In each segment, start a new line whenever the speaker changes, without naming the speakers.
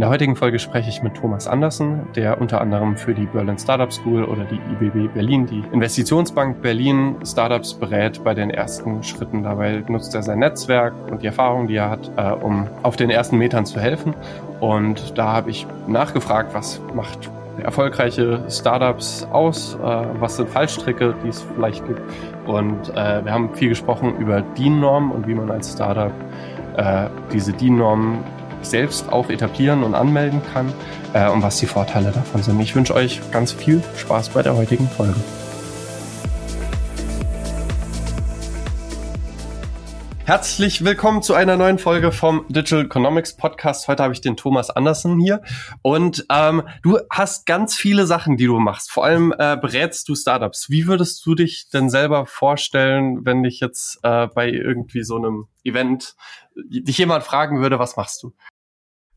In der heutigen Folge spreche ich mit Thomas Andersen, der unter anderem für die Berlin Startup School oder die IBB Berlin, die Investitionsbank Berlin, Startups berät bei den ersten Schritten. Dabei nutzt er sein Netzwerk und die Erfahrung, die er hat, äh, um auf den ersten Metern zu helfen. Und da habe ich nachgefragt, was macht erfolgreiche Startups aus? Äh, was sind Fallstricke, die es vielleicht gibt? Und äh, wir haben viel gesprochen über DIN-Normen und wie man als Startup äh, diese DIN-Normen selbst auch etablieren und anmelden kann äh, und was die Vorteile davon sind. Ich wünsche euch ganz viel Spaß bei der heutigen Folge. Herzlich willkommen zu einer neuen Folge vom Digital Economics Podcast. Heute habe ich den Thomas Andersen hier und ähm, du hast ganz viele Sachen, die du machst. Vor allem äh, berätst du Startups. Wie würdest du dich denn selber vorstellen, wenn dich jetzt äh, bei irgendwie so einem Event dich jemand fragen würde, was machst du?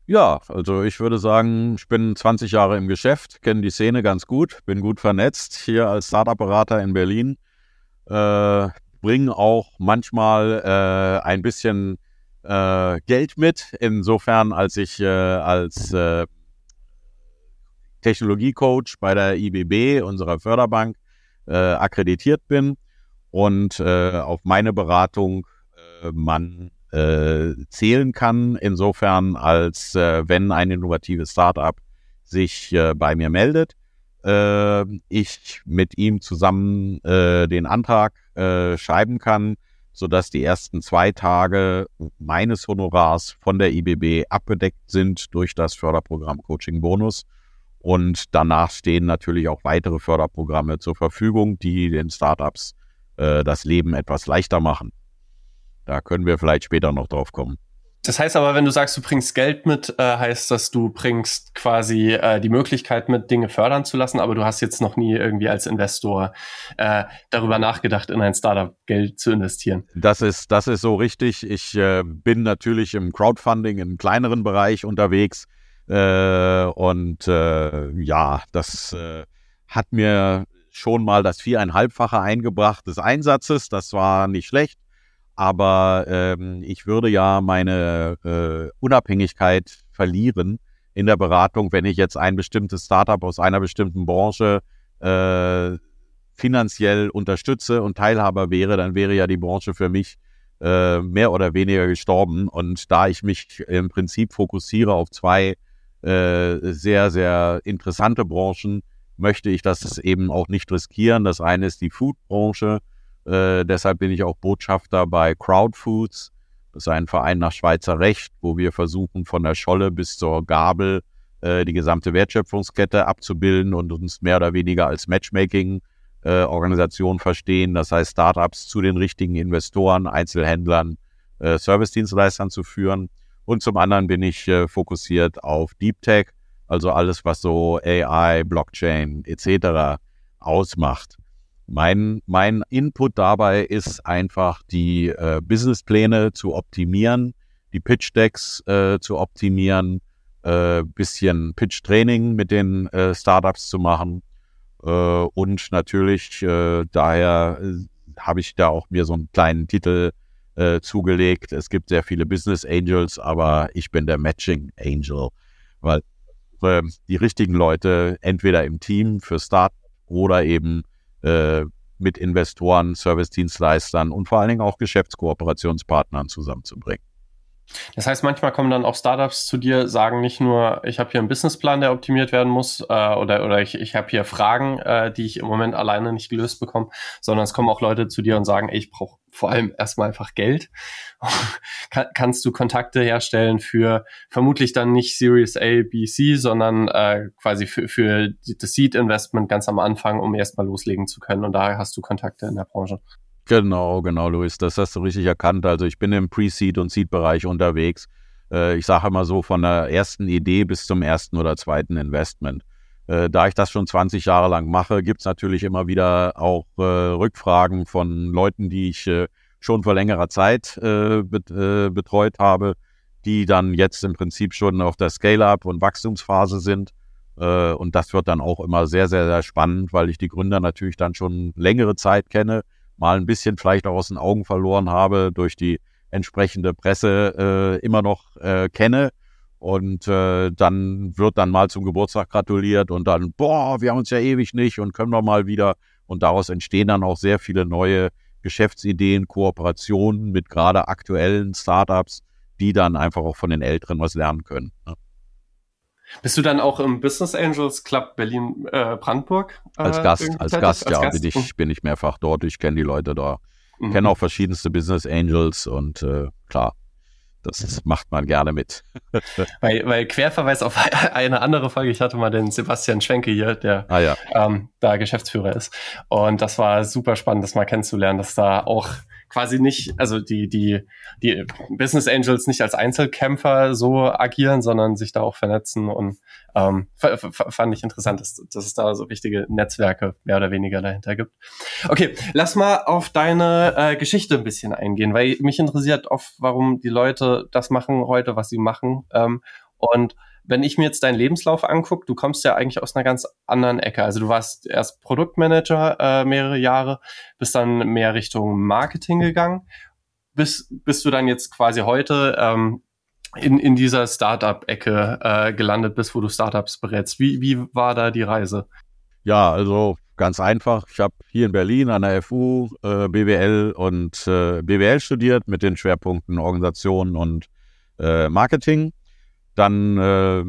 Ja, also ich würde sagen, ich bin 20 Jahre im Geschäft, kenne die Szene ganz gut, bin gut vernetzt hier als Startup-Berater in Berlin. Äh, bringe auch manchmal äh, ein bisschen äh, Geld mit, insofern als ich äh, als äh, Technologiecoach bei der IBB, unserer Förderbank, äh, akkreditiert bin und auf meine Beratung man äh, zählen kann, insofern als äh, wenn ein innovatives Startup sich äh, bei mir meldet, äh, ich mit ihm zusammen äh, den Antrag äh, schreiben kann, sodass die ersten zwei Tage meines Honorars von der IBB abgedeckt sind durch das Förderprogramm Coaching Bonus. Und danach stehen natürlich auch weitere Förderprogramme zur Verfügung, die den Startups das Leben etwas leichter machen. Da können wir vielleicht später noch drauf kommen.
Das heißt aber, wenn du sagst, du bringst Geld mit, äh, heißt das, du bringst quasi äh, die Möglichkeit mit, Dinge fördern zu lassen, aber du hast jetzt noch nie irgendwie als Investor äh, darüber nachgedacht, in ein Startup Geld zu investieren.
Das ist, das ist so richtig. Ich bin natürlich im Crowdfunding im kleineren Bereich unterwegs. Und ja, das hat mir schon mal das viereinhalbfache eingebracht des Einsatzes. Das war nicht schlecht aber ähm, ich würde ja meine äh, Unabhängigkeit verlieren in der Beratung, wenn ich jetzt ein bestimmtes Startup aus einer bestimmten Branche äh, finanziell unterstütze und Teilhaber wäre, dann wäre ja die Branche für mich äh, mehr oder weniger gestorben. Und da ich mich im Prinzip fokussiere auf zwei äh, sehr, sehr interessante Branchen, möchte ich das eben auch nicht riskieren. Das eine ist die Food-Branche äh, deshalb bin ich auch Botschafter bei Crowdfoods. Das ist ein Verein nach Schweizer Recht, wo wir versuchen, von der Scholle bis zur Gabel äh, die gesamte Wertschöpfungskette abzubilden und uns mehr oder weniger als Matchmaking-Organisation äh, verstehen. Das heißt, Startups zu den richtigen Investoren, Einzelhändlern, äh, Service-Dienstleistern zu führen. Und zum anderen bin ich äh, fokussiert auf Deep Tech, also alles, was so AI, Blockchain etc. ausmacht. Mein, mein Input dabei ist einfach, die äh, Businesspläne zu optimieren, die Pitch-Decks äh, zu optimieren, äh, bisschen Pitch-Training mit den äh, Startups zu machen. Äh, und natürlich, äh, daher äh, habe ich da auch mir so einen kleinen Titel äh, zugelegt. Es gibt sehr viele Business Angels, aber ich bin der Matching Angel, weil äh, die richtigen Leute entweder im Team für Start oder eben äh, mit Investoren, Service-Dienstleistern und vor allen Dingen auch Geschäftskooperationspartnern zusammenzubringen.
Das heißt, manchmal kommen dann auch Startups zu dir, sagen nicht nur, ich habe hier einen Businessplan, der optimiert werden muss, äh, oder, oder ich, ich habe hier Fragen, äh, die ich im Moment alleine nicht gelöst bekomme, sondern es kommen auch Leute zu dir und sagen, ey, ich brauche vor allem erstmal einfach Geld. Kann, kannst du Kontakte herstellen für vermutlich dann nicht Series A, B, C, sondern äh, quasi für, für das Seed-Investment ganz am Anfang, um erstmal loslegen zu können. Und da hast du Kontakte in der Branche.
Genau, genau, Luis, das hast du richtig erkannt. Also ich bin im Pre-Seed und Seed-Bereich unterwegs. Äh, ich sage immer so von der ersten Idee bis zum ersten oder zweiten Investment. Äh, da ich das schon 20 Jahre lang mache, gibt es natürlich immer wieder auch äh, Rückfragen von Leuten, die ich schon vor längerer Zeit betreut habe, die dann jetzt im Prinzip schon auf der Scale-up und Wachstumsphase sind. und das wird dann auch immer sehr, sehr, sehr spannend, weil ich die Gründer natürlich dann schon längere Zeit kenne mal ein bisschen vielleicht auch aus den Augen verloren habe durch die entsprechende Presse äh, immer noch äh, kenne Und äh, dann wird dann mal zum Geburtstag gratuliert und dann, boah, wir haben uns ja ewig nicht und können wir mal wieder. Und daraus entstehen dann auch sehr viele neue Geschäftsideen, Kooperationen mit gerade aktuellen Startups, die dann einfach auch von den Älteren was lernen können. Ne?
Bist du dann auch im Business Angels Club Berlin äh, Brandenburg?
Äh, als Gast, als Gast, als ja, Gast? Bin, ich, bin ich mehrfach dort. Ich kenne die Leute da, mhm. kenne auch verschiedenste Business Angels und äh, klar, das macht man gerne mit.
weil, weil Querverweis auf eine andere Folge, ich hatte mal den Sebastian Schwenke hier, der
ah, ja.
ähm, da Geschäftsführer ist. Und das war super spannend, das mal kennenzulernen, dass da auch quasi nicht, also die, die, die Business Angels nicht als Einzelkämpfer so agieren, sondern sich da auch vernetzen und ähm, fand ich interessant, dass, dass es da so wichtige Netzwerke mehr oder weniger dahinter gibt. Okay, lass mal auf deine äh, Geschichte ein bisschen eingehen, weil mich interessiert oft, warum die Leute das machen heute, was sie machen. Ähm, und wenn ich mir jetzt deinen Lebenslauf angucke, du kommst ja eigentlich aus einer ganz anderen Ecke. Also du warst erst Produktmanager äh, mehrere Jahre, bist dann mehr Richtung Marketing gegangen, bis, bist du dann jetzt quasi heute ähm, in, in dieser Startup-Ecke äh, gelandet bist, wo du Startups berätst. Wie, wie war da die Reise?
Ja, also ganz einfach. Ich habe hier in Berlin an der FU äh, BWL und äh, BWL studiert mit den Schwerpunkten Organisation und äh, Marketing. Dann äh,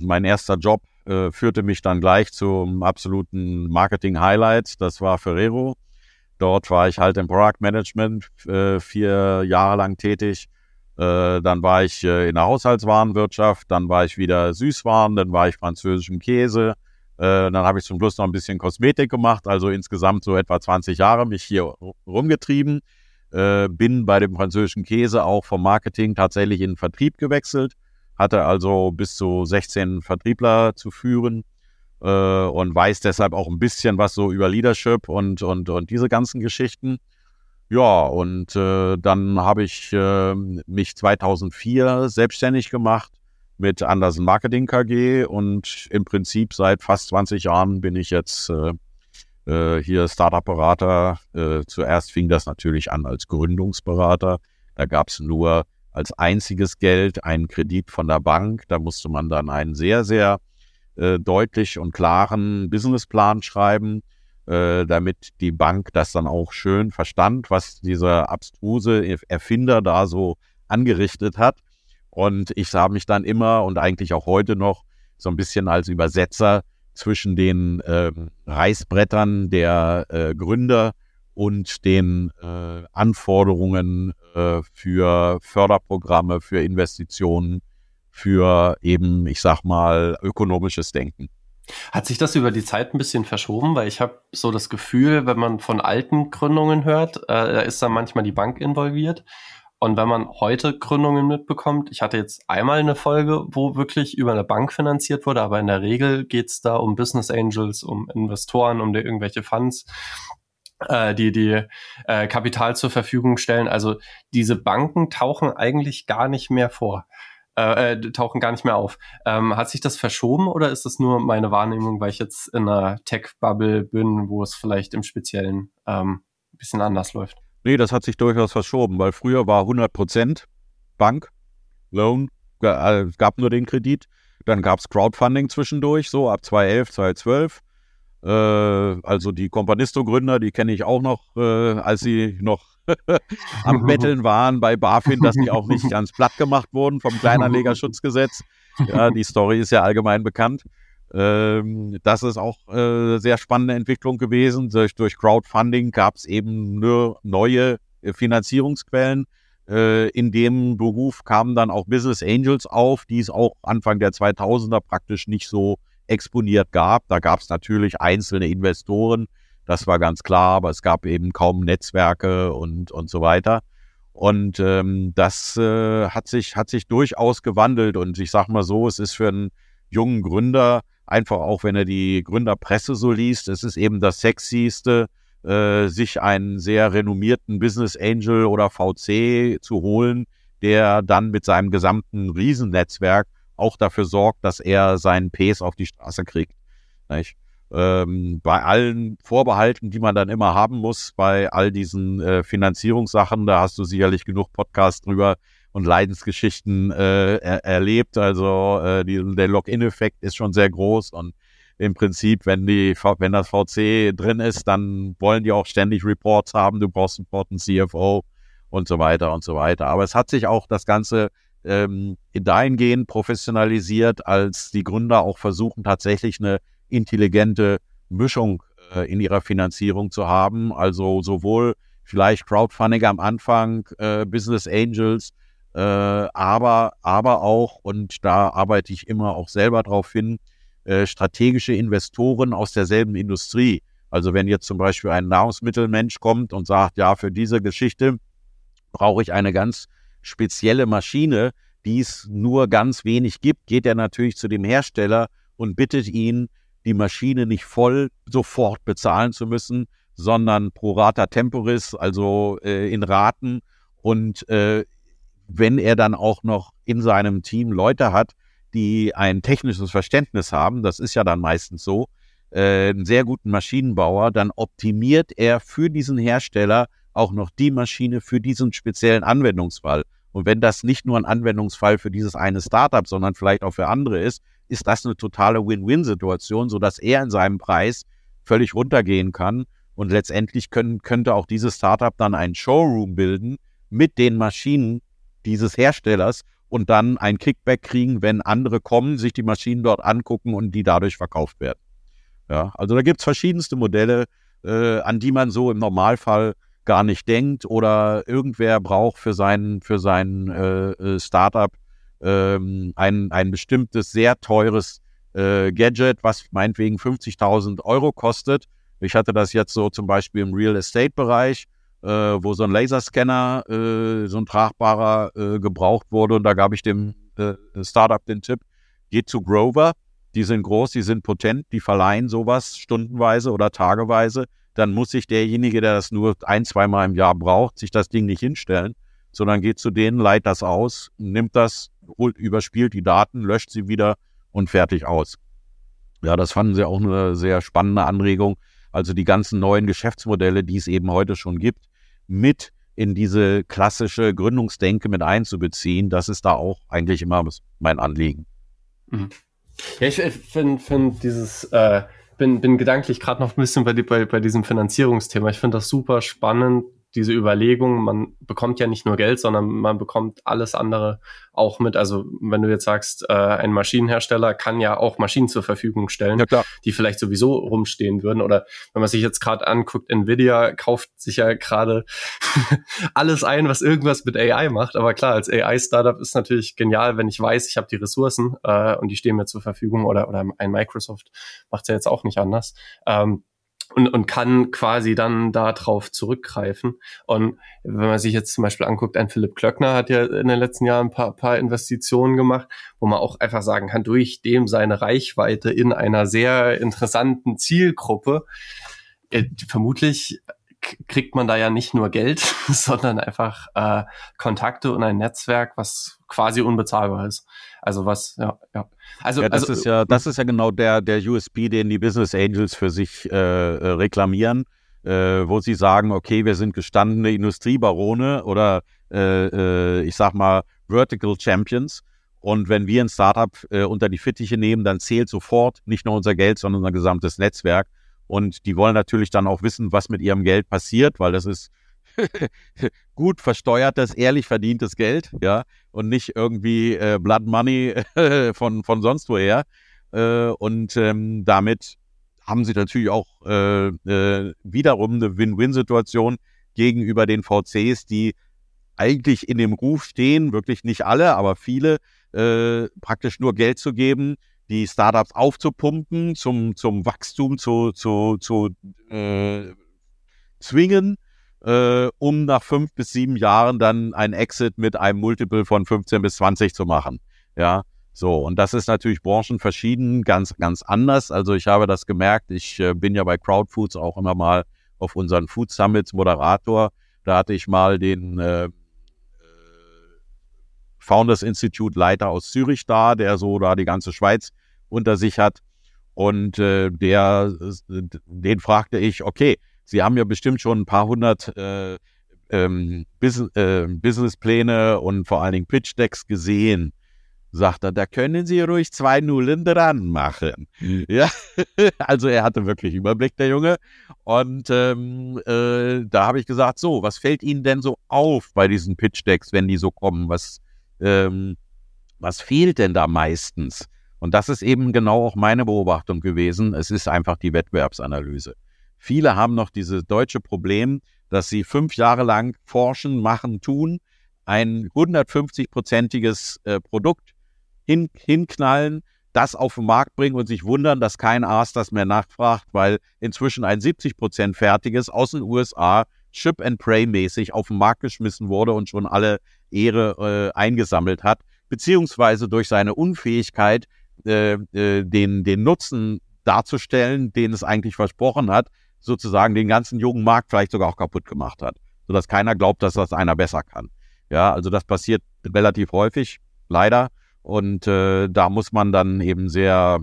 mein erster Job äh, führte mich dann gleich zum absoluten Marketing-Highlight. Das war Ferrero. Dort war ich halt im Product Management äh, vier Jahre lang tätig. Äh, dann war ich äh, in der Haushaltswarenwirtschaft, dann war ich wieder Süßwaren, dann war ich französischen Käse. Äh, dann habe ich zum Schluss noch ein bisschen Kosmetik gemacht, also insgesamt so etwa 20 Jahre mich hier rumgetrieben. Äh, bin bei dem französischen Käse auch vom Marketing tatsächlich in den Vertrieb gewechselt hatte also bis zu 16 Vertriebler zu führen äh, und weiß deshalb auch ein bisschen was so über Leadership und, und, und diese ganzen Geschichten. Ja, und äh, dann habe ich äh, mich 2004 selbstständig gemacht mit Andersen Marketing KG und im Prinzip seit fast 20 Jahren bin ich jetzt äh, äh, hier Startup-Berater. Äh, zuerst fing das natürlich an als Gründungsberater. Da gab es nur als einziges Geld einen Kredit von der Bank. Da musste man dann einen sehr, sehr äh, deutlich und klaren Businessplan schreiben, äh, damit die Bank das dann auch schön verstand, was dieser abstruse Erfinder da so angerichtet hat. Und ich habe mich dann immer und eigentlich auch heute noch so ein bisschen als Übersetzer zwischen den äh, Reißbrettern der Gründer und den äh, Anforderungen äh, für Förderprogramme, für Investitionen, für eben, ich sag mal, ökonomisches Denken.
Hat sich das über die Zeit ein bisschen verschoben? Weil ich habe so das Gefühl, wenn man von alten Gründungen hört, äh, da ist da manchmal die Bank involviert. Und wenn man heute Gründungen mitbekommt, ich hatte jetzt einmal eine Folge, wo wirklich über eine Bank finanziert wurde, aber in der Regel geht es da um Business Angels, um Investoren, um irgendwelche Funds äh, die die äh, Kapital zur Verfügung stellen. Also diese Banken tauchen eigentlich gar nicht mehr vor. Äh, äh, tauchen gar nicht mehr auf. Ähm, hat sich das verschoben oder ist das nur meine Wahrnehmung, weil ich jetzt in einer Tech-Bubble bin, wo es vielleicht im Speziellen ähm, ein bisschen anders läuft?
Nee, das hat sich durchaus verschoben, weil früher war 100 Prozent Bank, Loan, äh, gab nur den Kredit. Dann gab es Crowdfunding zwischendurch, so ab 2011, 2012. Äh, also die Companisto-Gründer, die kenne ich auch noch, äh, als sie noch am Betteln waren bei BaFin, dass die auch nicht ganz platt gemacht wurden vom Kleinanlegerschutzgesetz. Ja, die Story ist ja allgemein bekannt. Ähm, das ist auch äh, sehr spannende Entwicklung gewesen. Durch, durch Crowdfunding gab es eben nur neue äh, Finanzierungsquellen. Äh, in dem Beruf kamen dann auch Business Angels auf, die es auch Anfang der 2000er praktisch nicht so exponiert gab. Da gab es natürlich einzelne Investoren, das war ganz klar, aber es gab eben kaum Netzwerke und, und so weiter. Und ähm, das äh, hat, sich, hat sich durchaus gewandelt. Und ich sage mal so, es ist für einen jungen Gründer, einfach auch wenn er die Gründerpresse so liest, es ist eben das Sexyste, äh, sich einen sehr renommierten Business Angel oder VC zu holen, der dann mit seinem gesamten Riesennetzwerk auch dafür sorgt, dass er seinen Pace auf die Straße kriegt. Ähm, bei allen Vorbehalten, die man dann immer haben muss, bei all diesen äh, Finanzierungssachen, da hast du sicherlich genug Podcasts drüber, und Leidensgeschichten äh, er, erlebt. Also äh, die, der Login-Effekt ist schon sehr groß und im Prinzip, wenn die, wenn das VC drin ist, dann wollen die auch ständig Reports haben. Du brauchst einen CFO und so weiter und so weiter. Aber es hat sich auch das Ganze ähm, dahingehend professionalisiert, als die Gründer auch versuchen, tatsächlich eine intelligente Mischung äh, in ihrer Finanzierung zu haben. Also sowohl vielleicht Crowdfunding am Anfang, äh, Business Angels, äh, aber, aber auch, und da arbeite ich immer auch selber drauf hin, äh, strategische Investoren aus derselben Industrie. Also wenn jetzt zum Beispiel ein Nahrungsmittelmensch kommt und sagt, ja, für diese Geschichte brauche ich eine ganz spezielle Maschine, die es nur ganz wenig gibt, geht er natürlich zu dem Hersteller und bittet ihn, die Maschine nicht voll sofort bezahlen zu müssen, sondern pro rata temporis, also äh, in Raten. Und äh, wenn er dann auch noch in seinem Team Leute hat, die ein technisches Verständnis haben, das ist ja dann meistens so, äh, einen sehr guten Maschinenbauer, dann optimiert er für diesen Hersteller auch noch die Maschine für diesen speziellen Anwendungsfall. Und wenn das nicht nur ein Anwendungsfall für dieses eine Startup, sondern vielleicht auch für andere ist, ist das eine totale Win-Win-Situation, sodass er in seinem Preis völlig runtergehen kann. Und letztendlich können, könnte auch dieses Startup dann einen Showroom bilden mit den Maschinen dieses Herstellers und dann ein Kickback kriegen, wenn andere kommen, sich die Maschinen dort angucken und die dadurch verkauft werden. Ja, also da gibt es verschiedenste Modelle, äh, an die man so im Normalfall gar nicht denkt oder irgendwer braucht für sein, für sein äh, äh Startup ähm, ein, ein bestimmtes sehr teures äh, Gadget, was meinetwegen 50.000 Euro kostet. Ich hatte das jetzt so zum Beispiel im Real Estate-Bereich äh, wo so ein Laserscanner, äh, so ein tragbarer, äh, gebraucht wurde. Und da gab ich dem äh, Startup den Tipp, geht zu Grover. Die sind groß, die sind potent, die verleihen sowas stundenweise oder tageweise. Dann muss sich derjenige, der das nur ein, zweimal im Jahr braucht, sich das Ding nicht hinstellen, sondern geht zu denen, leiht das aus, nimmt das, holt, überspielt die Daten, löscht sie wieder und fertig aus. Ja, das fanden sie auch eine sehr spannende Anregung. Also die ganzen neuen Geschäftsmodelle, die es eben heute schon gibt, mit in diese klassische Gründungsdenke mit einzubeziehen. Das ist da auch eigentlich immer mein Anliegen.
Mhm. Ja, ich finde find dieses, äh, bin, bin gedanklich gerade noch ein bisschen bei, bei, bei diesem Finanzierungsthema. Ich finde das super spannend, diese Überlegung, man bekommt ja nicht nur Geld, sondern man bekommt alles andere auch mit. Also wenn du jetzt sagst, äh, ein Maschinenhersteller kann ja auch Maschinen zur Verfügung stellen, ja, die vielleicht sowieso rumstehen würden. Oder wenn man sich jetzt gerade anguckt, Nvidia kauft sich ja gerade alles ein, was irgendwas mit AI macht. Aber klar, als AI-Startup ist natürlich genial, wenn ich weiß, ich habe die Ressourcen äh, und die stehen mir zur Verfügung. Oder, oder ein Microsoft macht es ja jetzt auch nicht anders. Ähm, und, und kann quasi dann darauf zurückgreifen. Und wenn man sich jetzt zum Beispiel anguckt, ein Philipp Klöckner hat ja in den letzten Jahren ein paar, paar Investitionen gemacht, wo man auch einfach sagen kann, durch dem seine Reichweite in einer sehr interessanten Zielgruppe, äh, vermutlich kriegt man da ja nicht nur Geld, sondern einfach äh, Kontakte und ein Netzwerk, was quasi unbezahlbar ist. Also was, ja, ja.
Also, ja, das also, ist ja, das ist ja genau der, der USP, den die Business Angels für sich äh, äh, reklamieren, äh, wo sie sagen, okay, wir sind gestandene Industriebarone oder äh, äh, ich sag mal Vertical Champions. Und wenn wir ein Startup unter die Fittiche nehmen, dann zählt sofort nicht nur unser Geld, sondern unser gesamtes Netzwerk. Und die wollen natürlich dann auch wissen, was mit ihrem Geld passiert, weil das ist gut versteuertes, ehrlich verdientes Geld, ja, und nicht irgendwie äh, Blood Money von, von sonst woher. Äh, und ähm, damit haben sie natürlich auch äh, äh, wiederum eine Win-Win-Situation gegenüber den VCs, die eigentlich in dem Ruf stehen, wirklich nicht alle, aber viele, äh, praktisch nur Geld zu geben, die Startups aufzupumpen, zum, zum Wachstum zu, zu, zu äh, zwingen äh, um nach fünf bis sieben Jahren dann ein Exit mit einem Multiple von 15 bis 20 zu machen. Ja, so. Und das ist natürlich branchenverschieden, ganz, ganz anders. Also ich habe das gemerkt. Ich äh, bin ja bei Crowdfoods auch immer mal auf unseren Food Summits Moderator. Da hatte ich mal den äh, Founders Institute Leiter aus Zürich da, der so da die ganze Schweiz unter sich hat. Und äh, der, den fragte ich, okay, Sie haben ja bestimmt schon ein paar hundert äh, ähm, Bus äh, Businesspläne und vor allen Dingen Pitch Decks gesehen sagt er, da können Sie ruhig zwei Nullen dran machen. Ja, also er hatte wirklich Überblick, der Junge. Und ähm, äh, da habe ich gesagt, so, was fällt Ihnen denn so auf bei diesen Pitch-Decks, wenn die so kommen? Was, ähm, was fehlt denn da meistens? Und das ist eben genau auch meine Beobachtung gewesen. Es ist einfach die Wettbewerbsanalyse. Viele haben noch dieses deutsche Problem, dass sie fünf Jahre lang forschen, machen, tun, ein 150-prozentiges äh, Produkt hin, hinknallen, das auf den Markt bringen und sich wundern, dass kein Arzt das mehr nachfragt, weil inzwischen ein 70 Prozent fertiges aus den USA Ship and Pray mäßig auf den Markt geschmissen wurde und schon alle Ehre äh, eingesammelt hat, beziehungsweise durch seine Unfähigkeit, äh, äh, den, den Nutzen darzustellen, den es eigentlich versprochen hat, sozusagen den ganzen jungen Markt vielleicht sogar auch kaputt gemacht hat, sodass keiner glaubt, dass das einer besser kann. Ja, also das passiert relativ häufig, leider. Und äh, da muss man dann eben sehr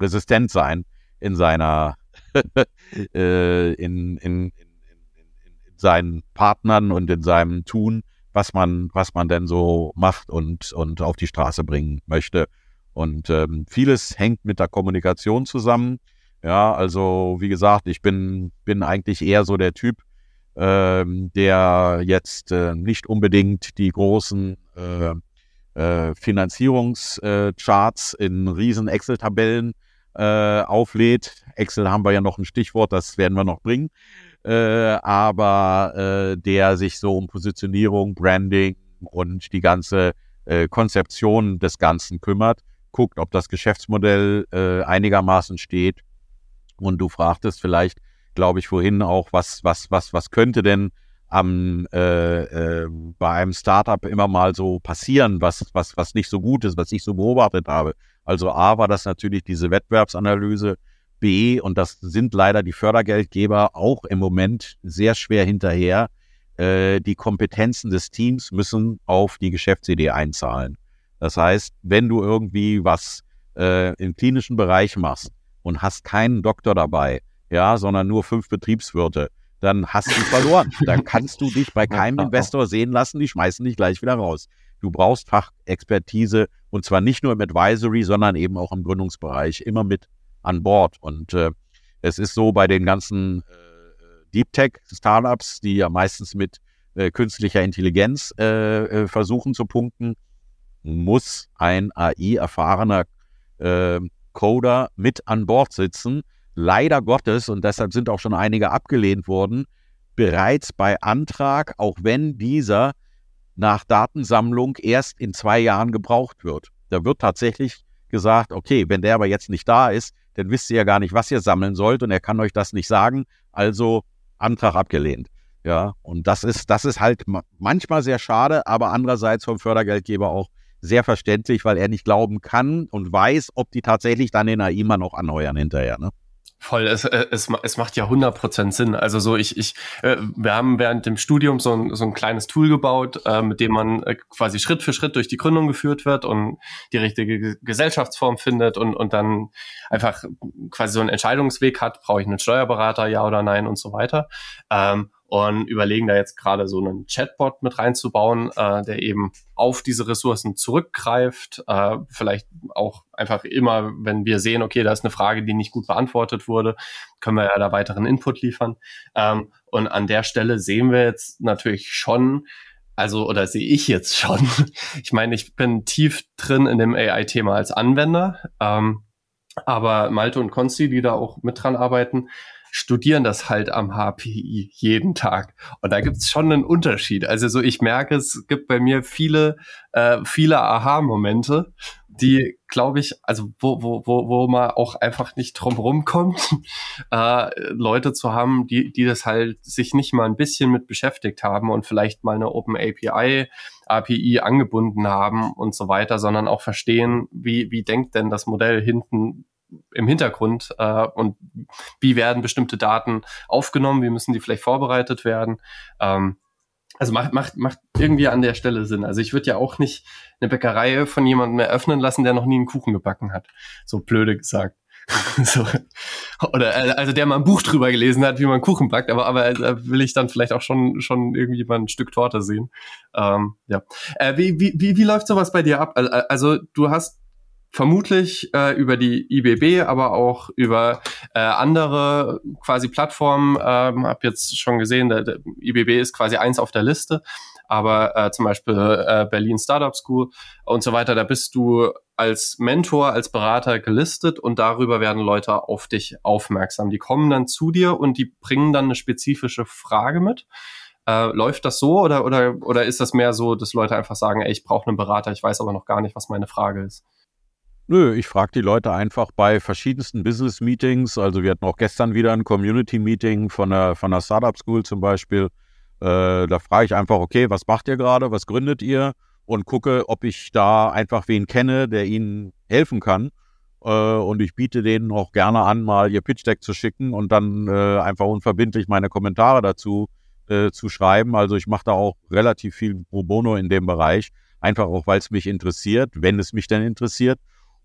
resistent sein in seiner, äh, in, in, in, seinen Partnern und in seinem Tun, was man, was man denn so macht und, und auf die Straße bringen möchte. Und ähm, vieles hängt mit der Kommunikation zusammen. Ja, also wie gesagt, ich bin, bin eigentlich eher so der Typ, ähm, der jetzt äh, nicht unbedingt die großen äh, äh, Finanzierungscharts in riesen Excel-Tabellen äh, auflädt. Excel haben wir ja noch ein Stichwort, das werden wir noch bringen. Äh, aber äh, der sich so um Positionierung, Branding und die ganze äh, Konzeption des Ganzen kümmert, guckt, ob das Geschäftsmodell äh, einigermaßen steht. Und du fragtest vielleicht, glaube ich, vorhin auch, was, was, was, was könnte denn am, äh, äh, bei einem Startup immer mal so passieren, was, was, was nicht so gut ist, was ich so beobachtet habe. Also A war das natürlich diese Wettbewerbsanalyse, B, und das sind leider die Fördergeldgeber auch im Moment sehr schwer hinterher, äh, die Kompetenzen des Teams müssen auf die Geschäftsidee einzahlen. Das heißt, wenn du irgendwie was äh, im klinischen Bereich machst und hast keinen Doktor dabei, ja, sondern nur fünf Betriebswirte, dann hast du verloren. dann kannst du dich bei keinem Investor sehen lassen, die schmeißen dich gleich wieder raus. Du brauchst Fachexpertise und zwar nicht nur im Advisory, sondern eben auch im Gründungsbereich, immer mit an Bord. Und äh, es ist so bei den ganzen äh, Deep Tech Startups, die ja meistens mit äh, künstlicher Intelligenz äh, versuchen zu punkten, muss ein AI-erfahrener Coder mit an Bord sitzen, leider Gottes, und deshalb sind auch schon einige abgelehnt worden, bereits bei Antrag, auch wenn dieser nach Datensammlung erst in zwei Jahren gebraucht wird. Da wird tatsächlich gesagt, okay, wenn der aber jetzt nicht da ist, dann wisst ihr ja gar nicht, was ihr sammeln sollt und er kann euch das nicht sagen, also Antrag abgelehnt. Ja, und das ist, das ist halt manchmal sehr schade, aber andererseits vom Fördergeldgeber auch sehr verständlich, weil er nicht glauben kann und weiß, ob die tatsächlich dann den AI mal noch anheuern hinterher. Ne?
Voll, es, äh, es, es macht ja 100% Sinn. Also so, ich, ich, äh, wir haben während dem Studium so ein, so ein kleines Tool gebaut, äh, mit dem man äh, quasi Schritt für Schritt durch die Gründung geführt wird und die richtige Gesellschaftsform findet und, und dann einfach quasi so einen Entscheidungsweg hat, brauche ich einen Steuerberater, ja oder nein und so weiter. Ähm, und überlegen da jetzt gerade so einen Chatbot mit reinzubauen, äh, der eben auf diese Ressourcen zurückgreift, äh, vielleicht auch einfach immer, wenn wir sehen, okay, da ist eine Frage, die nicht gut beantwortet wurde, können wir ja da weiteren Input liefern. Ähm, und an der Stelle sehen wir jetzt natürlich schon, also oder sehe ich jetzt schon, ich meine, ich bin tief drin in dem AI-Thema als Anwender, ähm, aber Malte und Konsti, die da auch mit dran arbeiten, studieren das halt am HPI jeden Tag. Und da gibt's schon einen Unterschied. Also so, ich merke, es gibt bei mir viele, äh, viele Aha-Momente, die, glaube ich, also wo, wo, wo, wo man auch einfach nicht drum rumkommt, äh, Leute zu haben, die, die das halt sich nicht mal ein bisschen mit beschäftigt haben und vielleicht mal eine Open API, API angebunden haben und so weiter, sondern auch verstehen, wie, wie denkt denn das Modell hinten im Hintergrund äh, und wie werden bestimmte Daten aufgenommen, wie müssen die vielleicht vorbereitet werden. Ähm, also macht, macht, macht irgendwie an der Stelle Sinn. Also ich würde ja auch nicht eine Bäckerei von jemandem eröffnen lassen, der noch nie einen Kuchen gebacken hat. So blöde gesagt. so. Oder äh, also der mal ein Buch drüber gelesen hat, wie man Kuchen backt, aber aber da will ich dann vielleicht auch schon schon irgendwie mal ein Stück Torte sehen. Ähm, ja. Äh, wie, wie, wie, wie läuft sowas bei dir ab? Also du hast vermutlich äh, über die IBB, aber auch über äh, andere quasi Plattformen. Ähm, hab jetzt schon gesehen, der, der IBB ist quasi eins auf der Liste, aber äh, zum Beispiel äh, Berlin Startup School und so weiter. Da bist du als Mentor, als Berater gelistet und darüber werden Leute auf dich aufmerksam. Die kommen dann zu dir und die bringen dann eine spezifische Frage mit. Äh, läuft das so oder, oder, oder ist das mehr so, dass Leute einfach sagen, ey, ich brauche einen Berater, ich weiß aber noch gar nicht, was meine Frage ist?
Nö, ich frage die Leute einfach bei verschiedensten Business-Meetings. Also wir hatten auch gestern wieder ein Community-Meeting von der, von der Startup School zum Beispiel. Äh, da frage ich einfach, okay, was macht ihr gerade, was gründet ihr? Und gucke, ob ich da einfach wen kenne, der ihnen helfen kann. Äh, und ich biete denen auch gerne an, mal ihr Pitch-Deck zu schicken und dann äh, einfach unverbindlich meine Kommentare dazu äh, zu schreiben. Also ich mache da auch relativ viel Pro Bono in dem Bereich. Einfach auch, weil es mich interessiert, wenn es mich denn interessiert.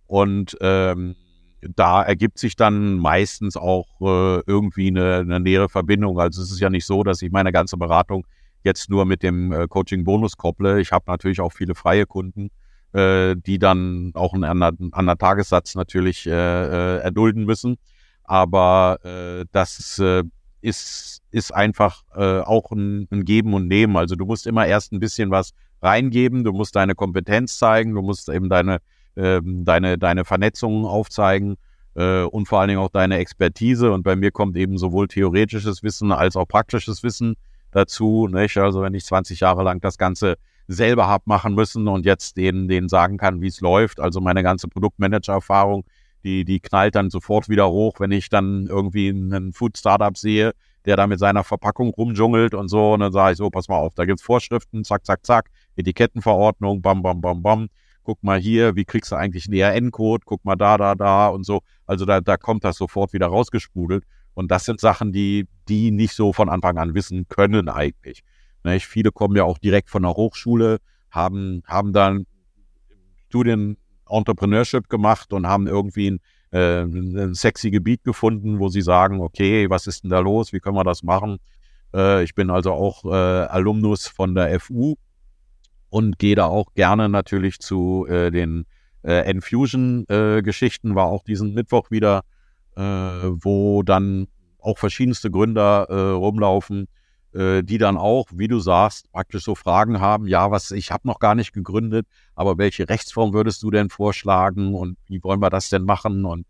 Und ähm, da ergibt sich dann meistens auch äh, irgendwie eine, eine nähere Verbindung. Also es ist ja nicht so, dass ich meine ganze Beratung jetzt nur mit dem äh, Coaching-Bonus kopple. Ich habe natürlich auch viele freie Kunden, äh, die dann auch einen anderen, anderen Tagessatz natürlich äh, äh, erdulden müssen. Aber äh, das äh, ist, ist einfach äh, auch ein, ein Geben und Nehmen. Also du musst immer erst ein bisschen was reingeben, du musst deine Kompetenz zeigen, du musst eben deine ähm, deine, deine Vernetzungen aufzeigen äh, und vor allen Dingen auch deine Expertise. Und bei mir kommt eben sowohl theoretisches Wissen als auch praktisches Wissen dazu. Nicht? Also wenn ich 20 Jahre lang das Ganze selber habe machen müssen und jetzt denen, denen sagen kann, wie es läuft, also meine ganze Produktmanager-Erfahrung, die, die knallt dann sofort wieder hoch, wenn ich dann irgendwie einen Food-Startup sehe, der da mit seiner Verpackung rumdschungelt und so. Und dann sage ich so, pass mal auf, da gibt's Vorschriften, zack, zack, zack, Etikettenverordnung, bam, bam, bam, bam guck mal hier, wie kriegst du eigentlich einen ERN-Code, guck mal da, da, da und so. Also da, da kommt das sofort wieder rausgesprudelt. Und das sind Sachen, die, die nicht so von Anfang an wissen können eigentlich. Nicht? Viele kommen ja auch direkt von der Hochschule, haben, haben dann Studien Entrepreneurship gemacht und haben irgendwie ein, äh, ein sexy Gebiet gefunden, wo sie sagen, okay, was ist denn da los, wie können wir das machen? Äh, ich bin also auch äh, Alumnus von der FU und gehe da auch gerne natürlich zu äh, den äh, Enfusion-Geschichten, äh, war auch diesen Mittwoch wieder, äh, wo dann auch verschiedenste Gründer äh, rumlaufen, äh, die dann auch, wie du sagst, praktisch so Fragen haben, ja, was, ich habe noch gar nicht gegründet, aber welche Rechtsform würdest du denn vorschlagen und wie wollen wir das denn machen? Und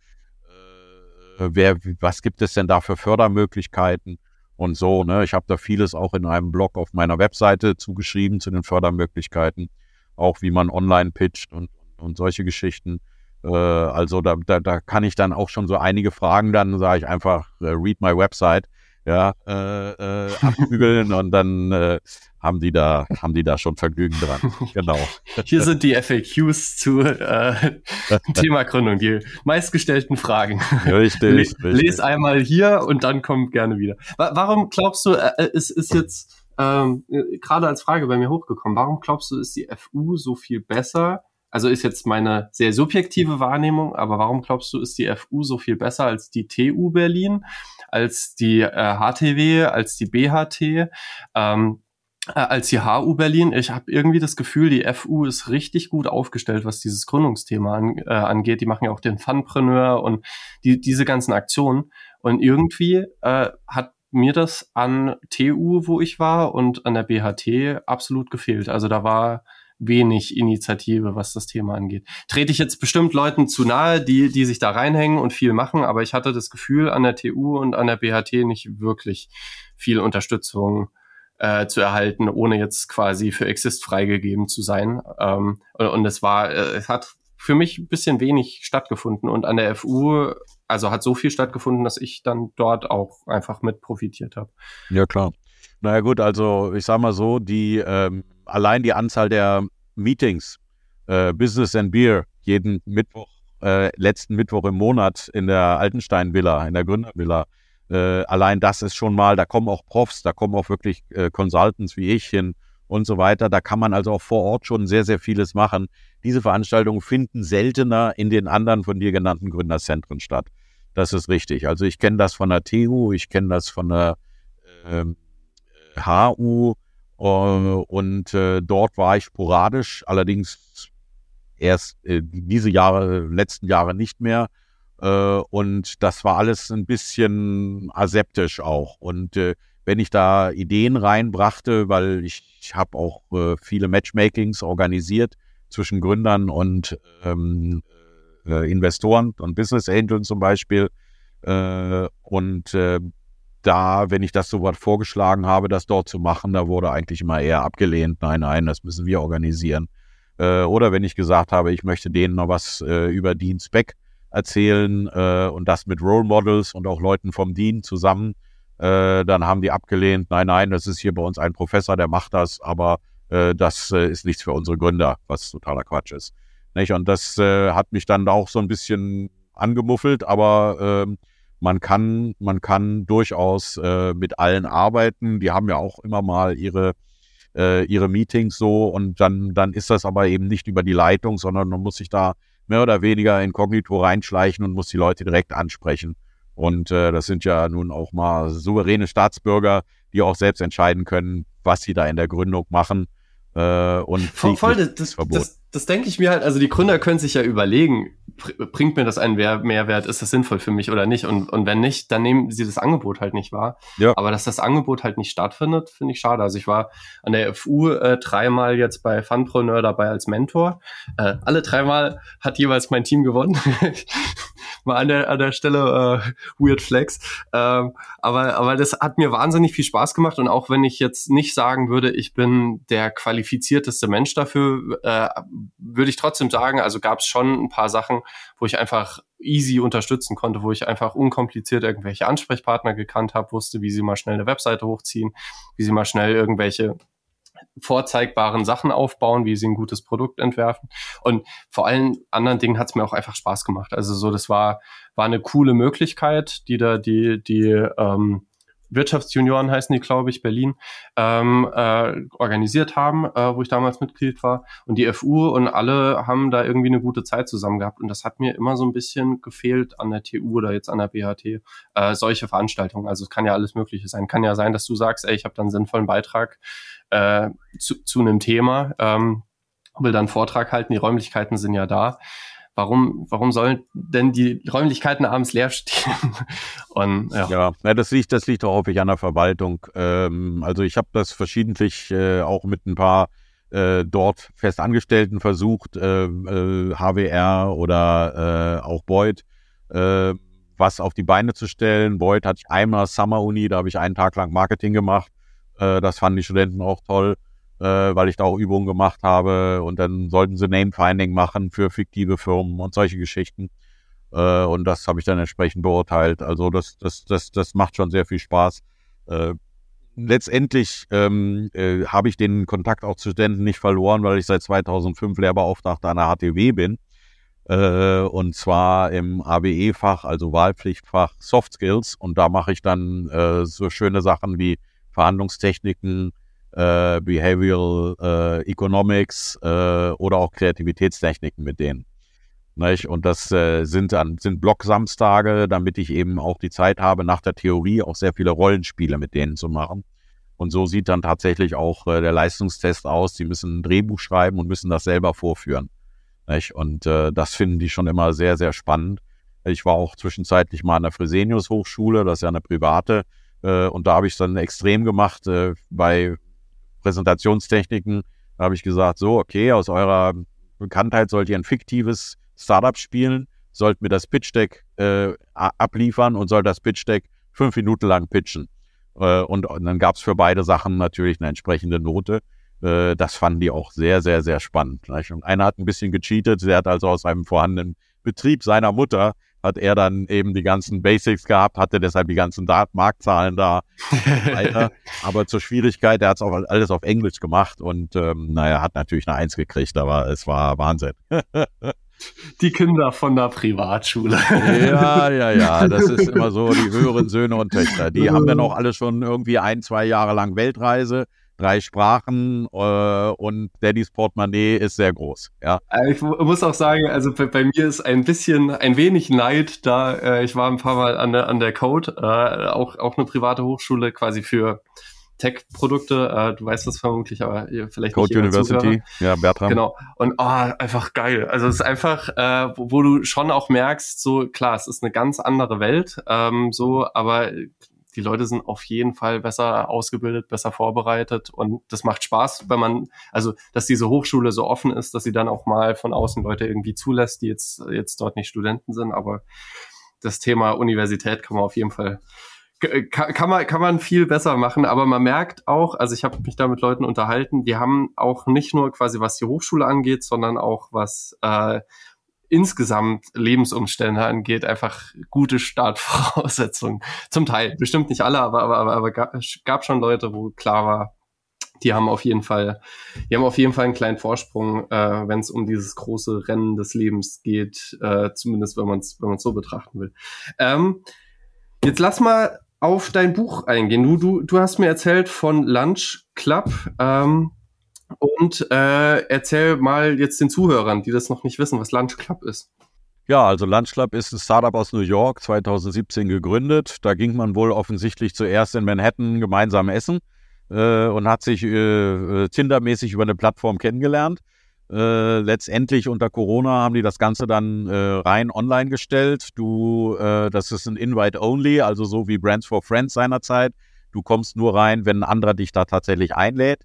äh, wer, was gibt es denn da für Fördermöglichkeiten? Und so. Ne? Ich habe da vieles auch in einem Blog auf meiner Webseite zugeschrieben zu den Fördermöglichkeiten, auch wie man online pitcht und, und solche Geschichten. Äh, also da, da, da kann ich dann auch schon so einige Fragen, dann sage ich einfach, äh, read my website ja, äh, äh, abbügeln und dann äh, haben die da, haben die da schon Vergnügen dran. Genau.
Hier sind die FAQs zu äh, Thema Gründung, die meistgestellten Fragen.
Richtig, Le richtig.
Les einmal hier und dann kommt gerne wieder. Warum glaubst du, äh, äh, es ist jetzt ähm, gerade als Frage bei mir hochgekommen, warum glaubst du, ist die FU so viel besser? Also ist jetzt meine sehr subjektive Wahrnehmung, aber warum glaubst du, ist die FU so viel besser als die TU Berlin? Als die äh, HTW, als die BHT, ähm, äh, als die HU Berlin. Ich habe irgendwie das Gefühl, die FU ist richtig gut aufgestellt, was dieses Gründungsthema an, äh, angeht. Die machen ja auch den Funpreneur und die, diese ganzen Aktionen. Und irgendwie äh, hat mir das an TU, wo ich war, und an der BHT absolut gefehlt. Also da war wenig Initiative, was das Thema angeht. Trete ich jetzt bestimmt Leuten zu nahe, die, die sich da reinhängen und viel machen, aber ich hatte das Gefühl, an der TU und an der BHT nicht wirklich viel Unterstützung äh, zu erhalten, ohne jetzt quasi für Exist freigegeben zu sein. Ähm, und, es war, äh, es hat für mich ein bisschen wenig stattgefunden und an der FU, also hat so viel stattgefunden, dass ich dann dort auch einfach mit profitiert habe.
Ja, klar. Naja gut, also ich sag mal so, die ähm, allein die Anzahl der Meetings, äh, Business and Beer, jeden Mittwoch, äh, letzten Mittwoch im Monat in der Altenstein Villa, in der Gründervilla, äh, allein das ist schon mal, da kommen auch Profs, da kommen auch wirklich äh, Consultants wie ich hin und so weiter. Da kann man also auch vor Ort schon sehr, sehr vieles machen. Diese Veranstaltungen finden seltener in den anderen von dir genannten Gründerzentren statt. Das ist richtig. Also ich kenne das von der TU, ich kenne das von der ähm, HU und äh, dort war ich sporadisch, allerdings erst äh, diese Jahre, letzten Jahre nicht mehr. Äh, und das war alles ein bisschen aseptisch auch. Und äh, wenn ich da Ideen reinbrachte, weil ich, habe auch äh, viele Matchmakings organisiert zwischen Gründern und ähm, äh, Investoren und Business Angels zum Beispiel. Äh, und äh, da, wenn ich das so was vorgeschlagen habe, das dort zu machen, da wurde eigentlich immer eher abgelehnt. Nein, nein, das müssen wir organisieren. Äh, oder wenn ich gesagt habe, ich möchte denen noch was äh, über Dean Speck erzählen äh, und das mit Role Models und auch Leuten vom Dean zusammen, äh, dann haben die abgelehnt, nein, nein, das ist hier bei uns ein Professor, der macht das, aber äh, das äh, ist nichts für unsere Gründer, was totaler Quatsch ist. Nicht? Und das hat mich dann auch so ein bisschen angemuffelt, aber äh, man kann, man kann durchaus äh, mit allen arbeiten. Die haben ja auch immer mal ihre, äh, ihre Meetings so und dann, dann ist das aber eben nicht über die Leitung, sondern man muss sich da mehr oder weniger inkognito reinschleichen und muss die Leute direkt ansprechen. Und äh, das sind ja nun auch mal souveräne Staatsbürger, die auch selbst entscheiden können, was sie da in der Gründung machen. Äh, und
voll, voll das, das, das denke ich mir halt, also die Gründer können sich ja überlegen, bringt mir das einen Mehrwert, ist das sinnvoll für mich oder nicht? Und, und wenn nicht, dann nehmen sie das Angebot halt nicht wahr. Ja. Aber dass das Angebot halt nicht stattfindet, finde ich schade. Also ich war an der FU äh, dreimal jetzt bei Funpreneur dabei als Mentor. Äh, alle dreimal hat jeweils mein Team gewonnen. Mal an der, an der Stelle äh, Weird Flex. Ähm, aber, aber das hat mir wahnsinnig viel Spaß gemacht. Und auch wenn ich jetzt nicht sagen würde, ich bin der qualifizierteste Mensch dafür, äh, würde ich trotzdem sagen, also gab es schon ein paar Sachen, wo ich einfach easy unterstützen konnte, wo ich einfach unkompliziert irgendwelche Ansprechpartner gekannt habe, wusste, wie sie mal schnell eine Webseite hochziehen, wie sie mal schnell irgendwelche vorzeigbaren Sachen aufbauen, wie sie ein gutes Produkt entwerfen. Und vor allen anderen Dingen hat es mir auch einfach Spaß gemacht. Also so, das war, war eine coole Möglichkeit, die da die, die ähm, Wirtschaftsjunioren heißen die, glaube ich, Berlin, ähm, äh, organisiert haben, äh, wo ich damals Mitglied war. Und die FU und alle haben da irgendwie eine gute Zeit zusammen gehabt. Und das hat mir immer so ein bisschen gefehlt an der TU oder jetzt an der BHT, äh, solche Veranstaltungen. Also es kann ja alles Mögliche sein. Kann ja sein, dass du sagst, ey, ich habe dann einen sinnvollen Beitrag äh, zu, zu einem Thema, ähm, will dann Vortrag halten, die Räumlichkeiten sind ja da warum, warum sollen denn die Räumlichkeiten abends leer stehen?
Und, ja. ja, das liegt, das liegt auch häufig an der Verwaltung. Ähm, also ich habe das verschiedentlich äh, auch mit ein paar äh, dort Festangestellten versucht, äh, äh, HWR oder äh, auch Boyd, äh, was auf die Beine zu stellen. Boyd hatte ich einmal Summer Uni, da habe ich einen Tag lang Marketing gemacht. Äh, das fanden die Studenten auch toll äh, weil ich da auch Übungen gemacht habe und dann sollten sie Name-Finding machen für fiktive Firmen und solche Geschichten. Äh, und das habe ich dann entsprechend beurteilt. Also das, das, das, das macht schon sehr viel Spaß. Äh, letztendlich ähm, äh, habe ich den Kontakt auch zu Studenten nicht verloren, weil ich seit 2005 Lehrbeauftragter an der HTW bin. Äh, und zwar im ABE-Fach, also Wahlpflichtfach Soft Skills. Und da mache ich dann äh, so schöne Sachen wie Verhandlungstechniken, äh, Behavioral äh, Economics äh, oder auch Kreativitätstechniken mit denen. Nicht? Und das äh, sind dann sind Block-Samstage, damit ich eben auch die Zeit habe, nach der Theorie auch sehr viele Rollenspiele mit denen zu machen. Und so sieht dann tatsächlich auch äh, der Leistungstest aus. Sie müssen ein Drehbuch schreiben und müssen das selber vorführen. Nicht? Und äh, das finden die schon immer sehr, sehr spannend. Ich war auch zwischenzeitlich mal an der Fresenius Hochschule, das ist ja eine private, und da habe ich es dann extrem gemacht bei Präsentationstechniken. Da habe ich gesagt, so, okay, aus eurer Bekanntheit sollt ihr ein fiktives Startup spielen, sollt mir das Pitch Deck äh, abliefern und sollt das Pitch Deck fünf Minuten lang pitchen. Äh, und, und, dann gab es für beide Sachen natürlich eine entsprechende Note. Äh, das fanden die auch sehr, sehr, sehr spannend. Und einer hat ein bisschen gecheatet, der hat also aus einem vorhandenen Betrieb seiner Mutter hat er dann eben die ganzen Basics gehabt, hatte deshalb die ganzen Marktzahlen da weiter. Aber zur Schwierigkeit, er hat es auch alles auf Englisch gemacht und ähm, naja, hat natürlich eine Eins gekriegt, aber es war Wahnsinn.
Die Kinder von der Privatschule.
Ja, ja, ja, das ist immer so, die höheren Söhne und Töchter. Die haben dann auch alle schon irgendwie ein, zwei Jahre lang Weltreise. Drei Sprachen äh, und Daddys Portemonnaie ist sehr groß. Ja.
Äh, ich muss auch sagen, also bei, bei, mir ist ein bisschen, ein wenig Neid da. Äh, ich war ein paar Mal an der, an der Code, äh, auch, auch eine private Hochschule quasi für Tech-Produkte. Äh, du weißt das vermutlich, aber vielleicht
Code nicht University, ja, Bertram.
Genau. Und oh, einfach geil. Also es ist einfach, äh, wo, wo, du schon auch merkst, so klar, es ist eine ganz andere Welt, ähm, so, aber die Leute sind auf jeden Fall besser ausgebildet, besser vorbereitet und das macht Spaß, wenn man, also dass diese Hochschule so offen ist, dass sie dann auch mal von außen Leute irgendwie zulässt, die jetzt, jetzt dort nicht Studenten sind, aber das Thema Universität kann man auf jeden Fall kann, man, kann man viel besser machen, aber man merkt auch, also ich habe mich da mit Leuten unterhalten, die haben auch nicht nur quasi was die Hochschule angeht, sondern auch was äh, insgesamt Lebensumstände angeht, einfach gute Startvoraussetzungen. Zum Teil, bestimmt nicht alle, aber, aber, aber, aber gab schon Leute, wo klar war, die haben auf jeden Fall, die haben auf jeden Fall einen kleinen Vorsprung, äh, wenn es um dieses große Rennen des Lebens geht, äh, zumindest wenn man es wenn man so betrachten will. Ähm, jetzt lass mal auf dein Buch eingehen. Du, du, du hast mir erzählt von Lunch Club. Ähm, und äh, erzähl mal jetzt den Zuhörern, die das noch nicht wissen, was Lunch Club ist.
Ja, also Lunch Club ist ein Startup aus New York, 2017 gegründet. Da ging man wohl offensichtlich zuerst in Manhattan gemeinsam essen äh, und hat sich äh, äh Tinder-mäßig über eine Plattform kennengelernt. Äh, letztendlich unter Corona haben die das Ganze dann äh, rein online gestellt. Du, äh, das ist ein Invite-Only, also so wie Brands for Friends seinerzeit. Du kommst nur rein, wenn ein anderer dich da tatsächlich einlädt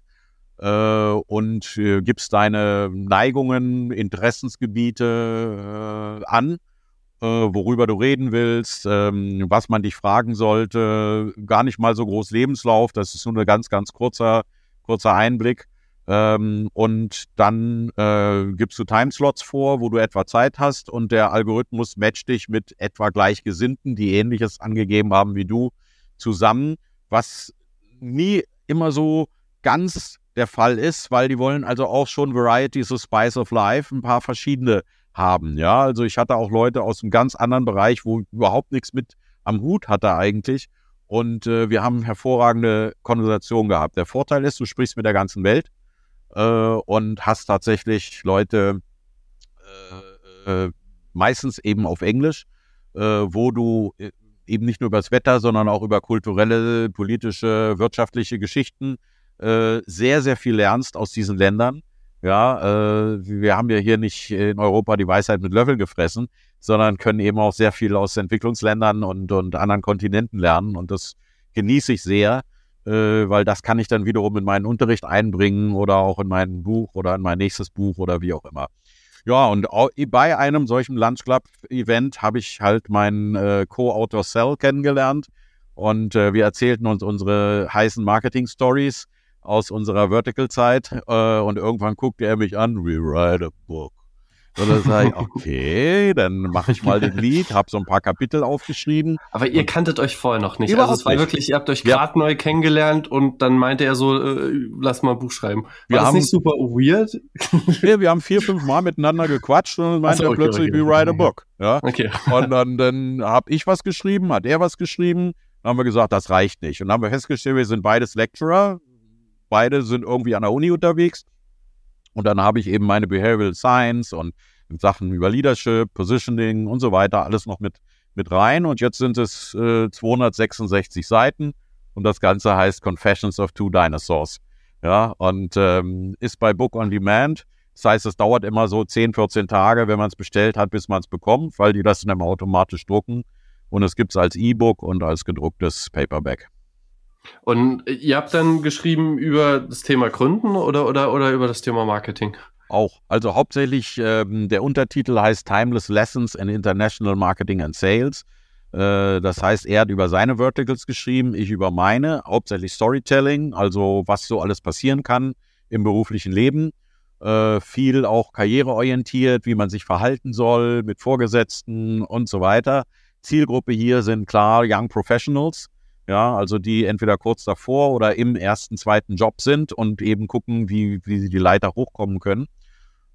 und äh, gibst deine Neigungen, Interessensgebiete äh, an, äh, worüber du reden willst, ähm, was man dich fragen sollte. Gar nicht mal so groß Lebenslauf, das ist nur ein ganz, ganz kurzer, kurzer Einblick. Ähm, und dann äh, gibst du Timeslots vor, wo du etwa Zeit hast und der Algorithmus matcht dich mit etwa Gleichgesinnten, die ähnliches angegeben haben wie du, zusammen, was nie immer so ganz der Fall ist, weil die wollen also auch schon Variety, so Spice of Life, ein paar verschiedene haben. Ja, also ich hatte auch Leute aus einem ganz anderen Bereich, wo überhaupt nichts mit am Hut hatte eigentlich. Und äh, wir haben hervorragende Konversationen gehabt. Der Vorteil ist, du sprichst mit der ganzen Welt äh, und hast tatsächlich Leute äh, äh meistens eben auf Englisch, äh, wo du äh, eben nicht nur über das Wetter, sondern auch über kulturelle, politische, wirtschaftliche Geschichten äh, sehr, sehr viel lernst aus diesen Ländern. Ja, äh, wir haben ja hier nicht in Europa die Weisheit mit Löffeln gefressen, sondern können eben auch sehr viel aus Entwicklungsländern und, und anderen Kontinenten lernen. Und das genieße ich sehr, äh, weil das kann ich dann wiederum in meinen Unterricht einbringen oder auch in mein Buch oder in mein nächstes Buch oder wie auch immer. Ja, und bei einem solchen Lunch Club Event habe ich halt meinen äh, Co-Autor Cell kennengelernt und äh, wir erzählten uns unsere heißen Marketing Stories aus unserer Vertical-Zeit äh, und irgendwann guckte er mich an, we write a book. Und dann sage ich, okay, dann mache ich mal den Lied, habe so ein paar Kapitel aufgeschrieben.
Aber ihr kannit euch vorher noch nicht. Also es war nicht. wirklich, ihr habt euch gerade ja. neu kennengelernt und dann meinte er so, äh, lass mal ein Buch schreiben. War
wir
das
haben,
nicht super weird?
Ja, wir haben vier, fünf Mal miteinander gequatscht und dann meinte so, okay, er plötzlich, okay, we write a book. Ja? Okay. Und dann, dann habe ich was geschrieben, hat er was geschrieben. Dann haben wir gesagt, das reicht nicht. Und dann haben wir festgestellt, wir sind beides Lecturer, beide sind irgendwie an der Uni unterwegs. Und dann habe ich eben meine Behavioral Science und Sachen über Leadership, Positioning und so weiter alles noch mit, mit rein. Und jetzt sind es äh, 266 Seiten und das Ganze heißt Confessions of Two Dinosaurs. Ja, und ähm, ist bei Book on Demand. Das heißt, es dauert immer so 10, 14 Tage, wenn man es bestellt hat, bis man es bekommt, weil die das dann immer automatisch drucken. Und es gibt es als E-Book und als gedrucktes Paperback.
Und ihr habt dann geschrieben über das Thema Gründen oder, oder, oder über das Thema Marketing?
Auch. Also hauptsächlich ähm, der Untertitel heißt Timeless Lessons in International Marketing and Sales. Äh, das heißt, er hat über seine Verticals geschrieben, ich über meine, hauptsächlich Storytelling, also was so alles passieren kann im beruflichen Leben. Äh, viel auch karriereorientiert, wie man sich verhalten soll mit Vorgesetzten und so weiter. Zielgruppe hier sind klar Young Professionals, ja, also die entweder kurz davor oder im ersten, zweiten Job sind und eben gucken, wie, wie sie die Leiter hochkommen können.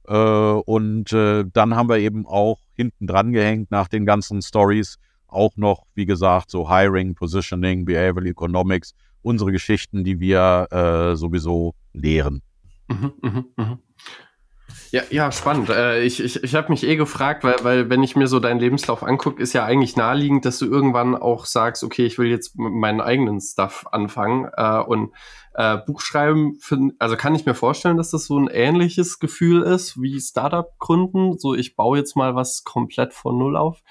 Äh, und äh, dann haben wir eben auch hinten dran gehängt nach den ganzen Stories auch noch, wie gesagt, so Hiring, Positioning, Behavioral Economics unsere Geschichten, die wir äh, sowieso lehren.
Mhm, mh, mh. Ja, ja, spannend. Äh, ich ich, ich habe mich eh gefragt, weil, weil wenn ich mir so deinen Lebenslauf angucke, ist ja eigentlich naheliegend, dass du irgendwann auch sagst, okay, ich will jetzt meinen eigenen Stuff anfangen äh, und äh, Buchschreiben, find, also kann ich mir vorstellen, dass das so ein ähnliches Gefühl ist wie Startup gründen. So, ich baue jetzt mal was komplett von Null auf.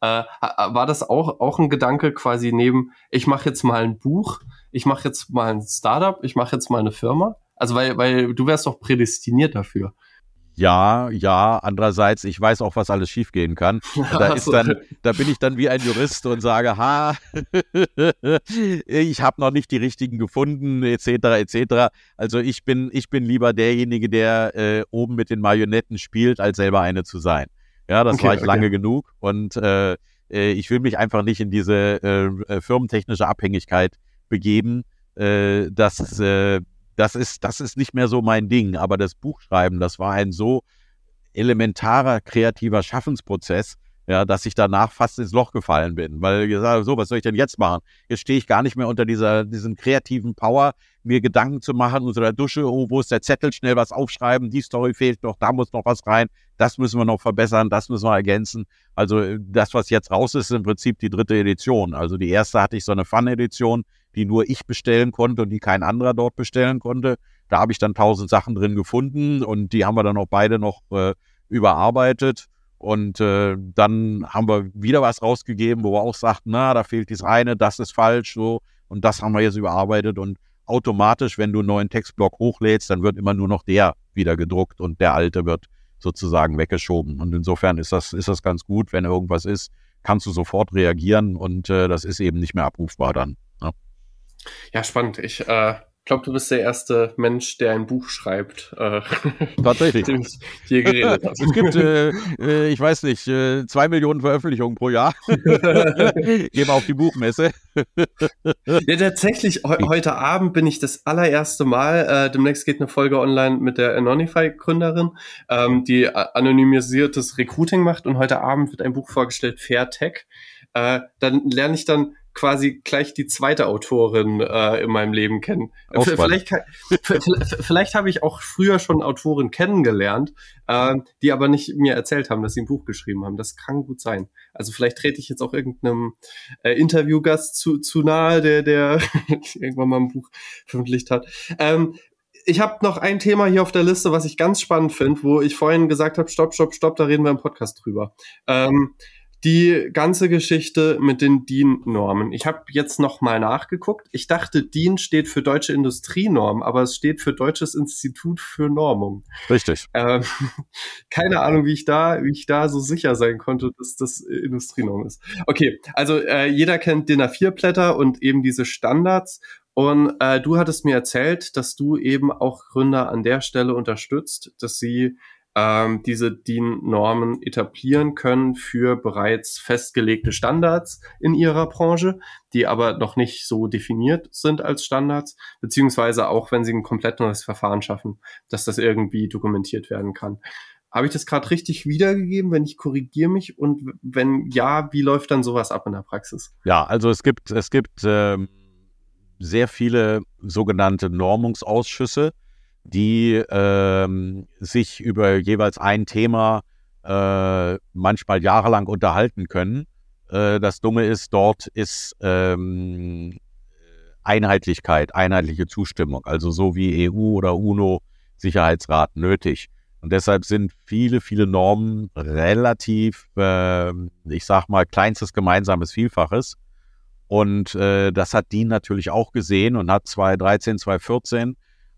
Äh, war das auch, auch ein Gedanke quasi neben, ich mache jetzt mal ein Buch, ich mache jetzt mal ein Startup, ich mache jetzt mal eine Firma? Also weil, weil du wärst doch prädestiniert dafür.
Ja, ja. Andererseits, ich weiß auch, was alles schiefgehen kann. Da ist dann, da bin ich dann wie ein Jurist und sage, ha, ich habe noch nicht die richtigen gefunden, etc., etc. Also ich bin, ich bin lieber derjenige, der äh, oben mit den Marionetten spielt, als selber eine zu sein. Ja, das okay, war ich okay. lange genug und äh, äh, ich will mich einfach nicht in diese äh, äh firmentechnische Abhängigkeit begeben. Äh, dass äh, das ist, das ist nicht mehr so mein Ding. Aber das Buchschreiben, das war ein so elementarer kreativer Schaffensprozess, ja, dass ich danach fast ins Loch gefallen bin, weil ich gesagt so, was soll ich denn jetzt machen? Jetzt stehe ich gar nicht mehr unter dieser, diesem kreativen Power, mir Gedanken zu machen unter der Dusche, oh, wo ist der Zettel, schnell was aufschreiben, die Story fehlt noch, da muss noch was rein, das müssen wir noch verbessern, das müssen wir ergänzen. Also das, was jetzt raus ist, ist im Prinzip die dritte Edition. Also die erste hatte ich so eine Fun-Edition, die nur ich bestellen konnte und die kein anderer dort bestellen konnte. Da habe ich dann tausend Sachen drin gefunden und die haben wir dann auch beide noch äh, überarbeitet. Und äh, dann haben wir wieder was rausgegeben, wo wir auch sagten, na, da fehlt dies eine, das ist falsch, so. Und das haben wir jetzt überarbeitet. Und automatisch, wenn du einen neuen Textblock hochlädst, dann wird immer nur noch der wieder gedruckt und der alte wird sozusagen weggeschoben. Und insofern ist das, ist das ganz gut. Wenn irgendwas ist, kannst du sofort reagieren und äh, das ist eben nicht mehr abrufbar dann.
Ja, spannend. Ich äh, glaube, du bist der erste Mensch, der ein Buch schreibt. Äh,
Tatsächlich. dem ich hier geredet habe. Es gibt, äh, äh, ich weiß nicht, äh, zwei Millionen Veröffentlichungen pro Jahr. Gehen wir auf die Buchmesse.
ja, tatsächlich, he heute Abend bin ich das allererste Mal, äh, demnächst geht eine Folge online mit der Anonify-Gründerin, ähm, die anonymisiertes Recruiting macht und heute Abend wird ein Buch vorgestellt, Fair Tech. Äh, dann lerne ich dann quasi gleich die zweite Autorin äh, in meinem Leben kennen. Vielleicht, vielleicht habe ich auch früher schon Autoren kennengelernt, äh, die aber nicht mir erzählt haben, dass sie ein Buch geschrieben haben. Das kann gut sein. Also vielleicht trete ich jetzt auch irgendeinem äh, Interviewgast zu, zu nahe, der, der irgendwann mal ein Buch veröffentlicht hat. Ähm, ich habe noch ein Thema hier auf der Liste, was ich ganz spannend finde, wo ich vorhin gesagt habe, stopp, stopp, stopp, da reden wir im Podcast drüber. Ähm, die ganze Geschichte mit den DIN-Normen. Ich habe jetzt noch mal nachgeguckt. Ich dachte, DIN steht für Deutsche Industrienorm, aber es steht für Deutsches Institut für Normung.
Richtig.
Ähm, keine Ahnung, wie ich da, wie ich da so sicher sein konnte, dass das Industrienorm ist. Okay, also äh, jeder kennt DIN A4-Blätter und eben diese Standards. Und äh, du hattest mir erzählt, dass du eben auch Gründer an der Stelle unterstützt, dass sie ähm, diese DIN-Normen etablieren können für bereits festgelegte Standards in ihrer Branche, die aber noch nicht so definiert sind als Standards, beziehungsweise auch wenn sie ein komplett neues Verfahren schaffen, dass das irgendwie dokumentiert werden kann. Habe ich das gerade richtig wiedergegeben? Wenn ich korrigiere mich und wenn ja, wie läuft dann sowas ab in der Praxis?
Ja, also es gibt es gibt ähm, sehr viele sogenannte Normungsausschüsse die ähm, sich über jeweils ein Thema äh, manchmal jahrelang unterhalten können. Äh, das Dumme ist, dort ist ähm, Einheitlichkeit, einheitliche Zustimmung, also so wie EU oder UNO Sicherheitsrat nötig. Und deshalb sind viele, viele Normen relativ, äh, ich sag mal, kleinstes gemeinsames Vielfaches. Und äh, das hat DIN natürlich auch gesehen und hat 2013, 2014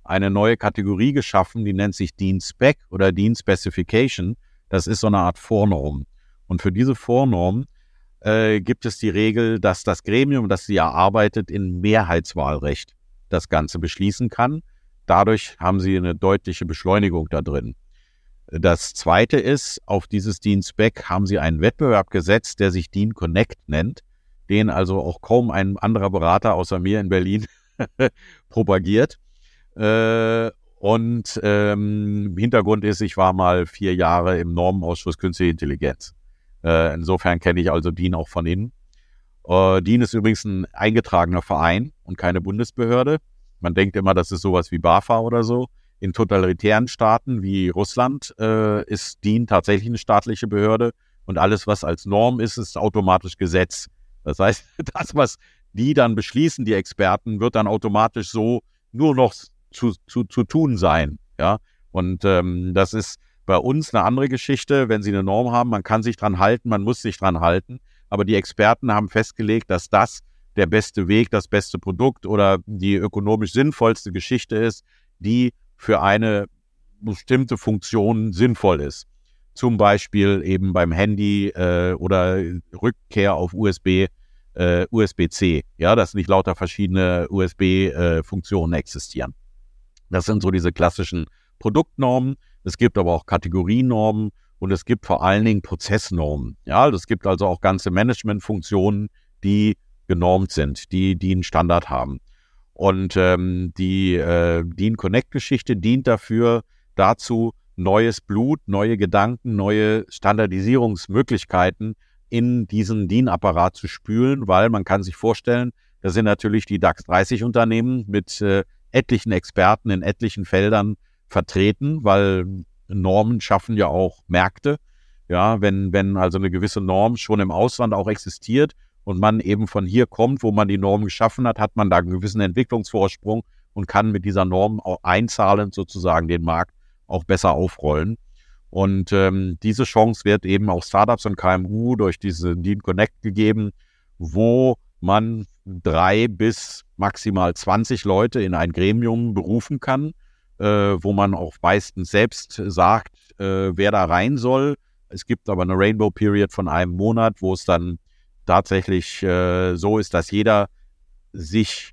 eine neue Kategorie geschaffen, die nennt sich Dean Spec oder Dean Specification. Das ist so eine Art Vornorm. Und für diese Vornorm äh, gibt es die Regel, dass das Gremium, das sie erarbeitet, in Mehrheitswahlrecht das Ganze beschließen kann. Dadurch haben sie eine deutliche Beschleunigung da drin. Das zweite ist, auf dieses Dean Spec haben sie einen Wettbewerb gesetzt, der sich Dean Connect nennt, den also auch kaum ein anderer Berater außer mir in Berlin propagiert. Äh, und ähm, Hintergrund ist, ich war mal vier Jahre im Normenausschuss Künstliche Intelligenz. Äh, insofern kenne ich also DIN auch von innen. Äh, DIN ist übrigens ein eingetragener Verein und keine Bundesbehörde. Man denkt immer, das ist sowas wie BAFA oder so. In totalitären Staaten wie Russland äh, ist DIN tatsächlich eine staatliche Behörde und alles, was als Norm ist, ist automatisch Gesetz. Das heißt, das, was die dann beschließen, die Experten, wird dann automatisch so nur noch zu, zu, zu tun sein. Ja, und ähm, das ist bei uns eine andere Geschichte. Wenn Sie eine Norm haben, man kann sich dran halten, man muss sich dran halten. Aber die Experten haben festgelegt, dass das der beste Weg, das beste Produkt oder die ökonomisch sinnvollste Geschichte ist, die für eine bestimmte Funktion sinnvoll ist. Zum Beispiel eben beim Handy äh, oder Rückkehr auf USB, äh, USB-C. Ja, dass nicht lauter verschiedene USB-Funktionen äh, existieren. Das sind so diese klassischen Produktnormen. Es gibt aber auch Kategorienormen und es gibt vor allen Dingen Prozessnormen. Ja, es gibt also auch ganze Managementfunktionen, die genormt sind, die, die einen Standard haben. Und ähm, die äh, DIN Connect-Geschichte dient dafür, dazu, neues Blut, neue Gedanken, neue Standardisierungsmöglichkeiten in diesen DIN-Apparat zu spülen, weil man kann sich vorstellen, da sind natürlich die DAX 30 Unternehmen mit äh, etlichen Experten in etlichen Feldern vertreten, weil Normen schaffen ja auch Märkte. Ja, wenn, wenn also eine gewisse Norm schon im Ausland auch existiert und man eben von hier kommt, wo man die Norm geschaffen hat, hat man da einen gewissen Entwicklungsvorsprung und kann mit dieser Norm auch einzahlend sozusagen den Markt auch besser aufrollen. Und ähm, diese Chance wird eben auch Startups und KMU durch diese Dean Connect gegeben, wo man drei bis maximal 20 Leute in ein Gremium berufen kann, äh, wo man auch meistens selbst sagt, äh, wer da rein soll. Es gibt aber eine Rainbow Period von einem Monat, wo es dann tatsächlich äh, so ist, dass jeder sich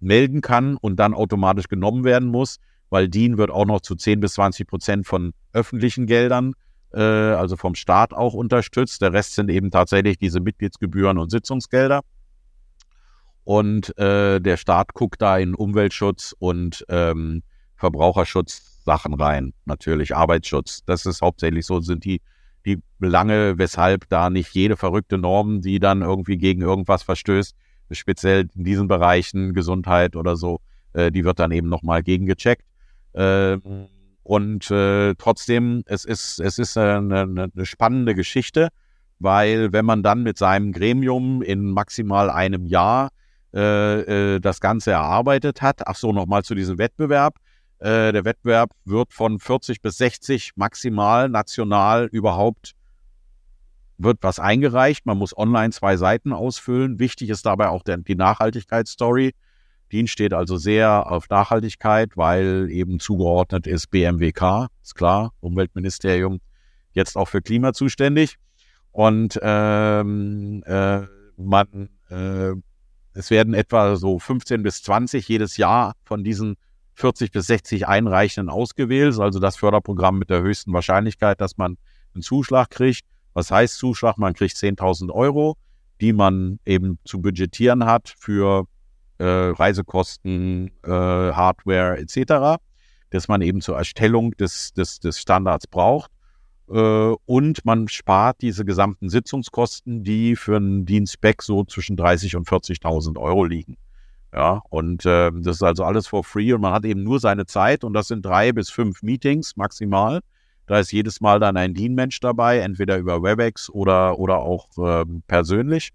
melden kann und dann automatisch genommen werden muss, weil DIN wird auch noch zu 10 bis 20 Prozent von öffentlichen Geldern, äh, also vom Staat auch unterstützt. Der Rest sind eben tatsächlich diese Mitgliedsgebühren und Sitzungsgelder. Und äh, der Staat guckt da in Umweltschutz und ähm, Verbraucherschutz Sachen rein, natürlich Arbeitsschutz. Das ist hauptsächlich so, sind die, die Belange, weshalb da nicht jede verrückte Norm, die dann irgendwie gegen irgendwas verstößt, speziell in diesen Bereichen Gesundheit oder so, äh, die wird dann eben nochmal gegengecheckt. Äh, und äh, trotzdem, es ist, es ist eine, eine spannende Geschichte, weil wenn man dann mit seinem Gremium in maximal einem Jahr äh, äh, das Ganze erarbeitet hat. Ach so, nochmal zu diesem Wettbewerb. Äh, der Wettbewerb wird von 40 bis 60 maximal national überhaupt wird was eingereicht. Man muss online zwei Seiten ausfüllen. Wichtig ist dabei auch der, die Nachhaltigkeitsstory. Die steht also sehr auf Nachhaltigkeit, weil eben zugeordnet ist BMWK, ist klar, Umweltministerium, jetzt auch für Klima zuständig. Und ähm, äh, man äh, es werden etwa so 15 bis 20 jedes Jahr von diesen 40 bis 60 Einreichenden ausgewählt. Also das Förderprogramm mit der höchsten Wahrscheinlichkeit, dass man einen Zuschlag kriegt. Was heißt Zuschlag? Man kriegt 10.000 Euro, die man eben zu budgetieren hat für äh, Reisekosten, äh, Hardware etc., dass man eben zur Erstellung des, des, des Standards braucht. Äh, und man spart diese gesamten Sitzungskosten, die für einen Dienstback so zwischen 30 und 40.000 Euro liegen. Ja, und äh, das ist also alles for free und man hat eben nur seine Zeit und das sind drei bis fünf Meetings maximal. Da ist jedes Mal dann ein Dean-Mensch dabei, entweder über WebEx oder, oder auch äh, persönlich.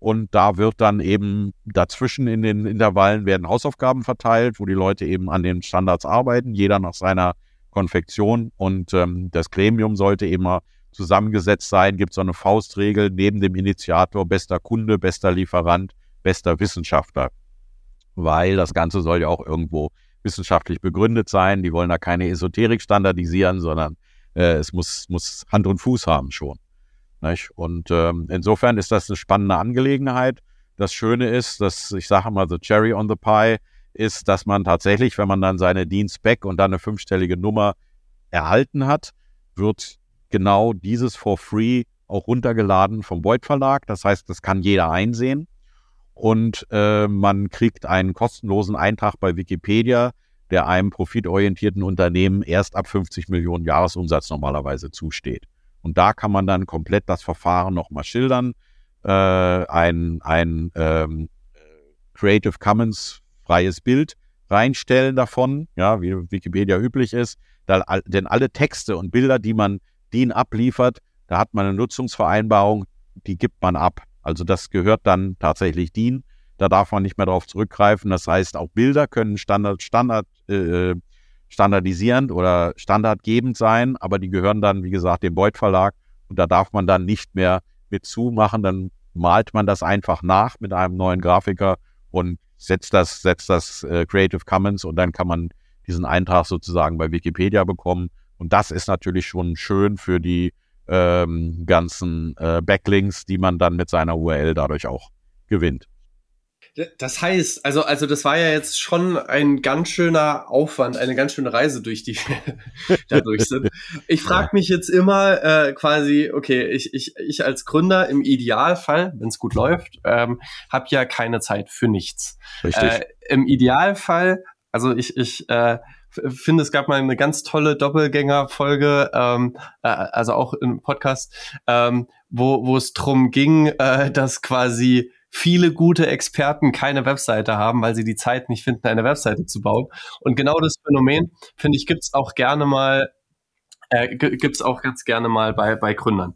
Und da wird dann eben dazwischen in den Intervallen werden Hausaufgaben verteilt, wo die Leute eben an den Standards arbeiten, jeder nach seiner Konfektion und ähm, das Gremium sollte immer zusammengesetzt sein, gibt so eine Faustregel neben dem Initiator bester Kunde, bester Lieferant, bester Wissenschaftler, weil das Ganze soll ja auch irgendwo wissenschaftlich begründet sein. Die wollen da keine Esoterik standardisieren, sondern äh, es muss, muss Hand und Fuß haben schon. Nicht? Und ähm, insofern ist das eine spannende Angelegenheit. Das Schöne ist, dass ich sage mal, the cherry on the pie ist, dass man tatsächlich, wenn man dann seine Dienstback und dann eine fünfstellige Nummer erhalten hat, wird genau dieses for free auch runtergeladen vom Beuth Verlag. Das heißt, das kann jeder einsehen. Und äh, man kriegt einen kostenlosen Eintrag bei Wikipedia, der einem profitorientierten Unternehmen erst ab 50 Millionen Jahresumsatz normalerweise zusteht. Und da kann man dann komplett das Verfahren nochmal schildern. Äh, ein ein ähm, Creative Commons freies Bild reinstellen davon, ja, wie Wikipedia üblich ist. Da, denn alle Texte und Bilder, die man DIN abliefert, da hat man eine Nutzungsvereinbarung, die gibt man ab. Also das gehört dann tatsächlich DIN. Da darf man nicht mehr darauf zurückgreifen. Das heißt, auch Bilder können Standard, Standard, äh, standardisierend oder standardgebend sein, aber die gehören dann, wie gesagt, dem Beuth Verlag und da darf man dann nicht mehr mit zumachen. Dann malt man das einfach nach mit einem neuen Grafiker und setzt das, setzt das äh, Creative Commons und dann kann man diesen Eintrag sozusagen bei Wikipedia bekommen. Und das ist natürlich schon schön für die ähm, ganzen äh, Backlinks, die man dann mit seiner URL dadurch auch gewinnt.
Das heißt, also, also das war ja jetzt schon ein ganz schöner Aufwand, eine ganz schöne Reise, durch die wir dadurch sind. Ich frage mich jetzt immer äh, quasi, okay, ich, ich, ich als Gründer im Idealfall, wenn es gut läuft, ähm, habe ja keine Zeit für nichts. Richtig. Äh, Im Idealfall, also ich, ich äh, finde, es gab mal eine ganz tolle Doppelgänger-Folge, ähm, äh, also auch im Podcast, ähm, wo, wo es drum ging, äh, dass quasi viele gute Experten keine Webseite haben, weil sie die Zeit nicht finden, eine Webseite zu bauen. Und genau das Phänomen, finde ich, gibt's auch gerne mal, äh, gibt's auch ganz gerne mal bei, bei Gründern.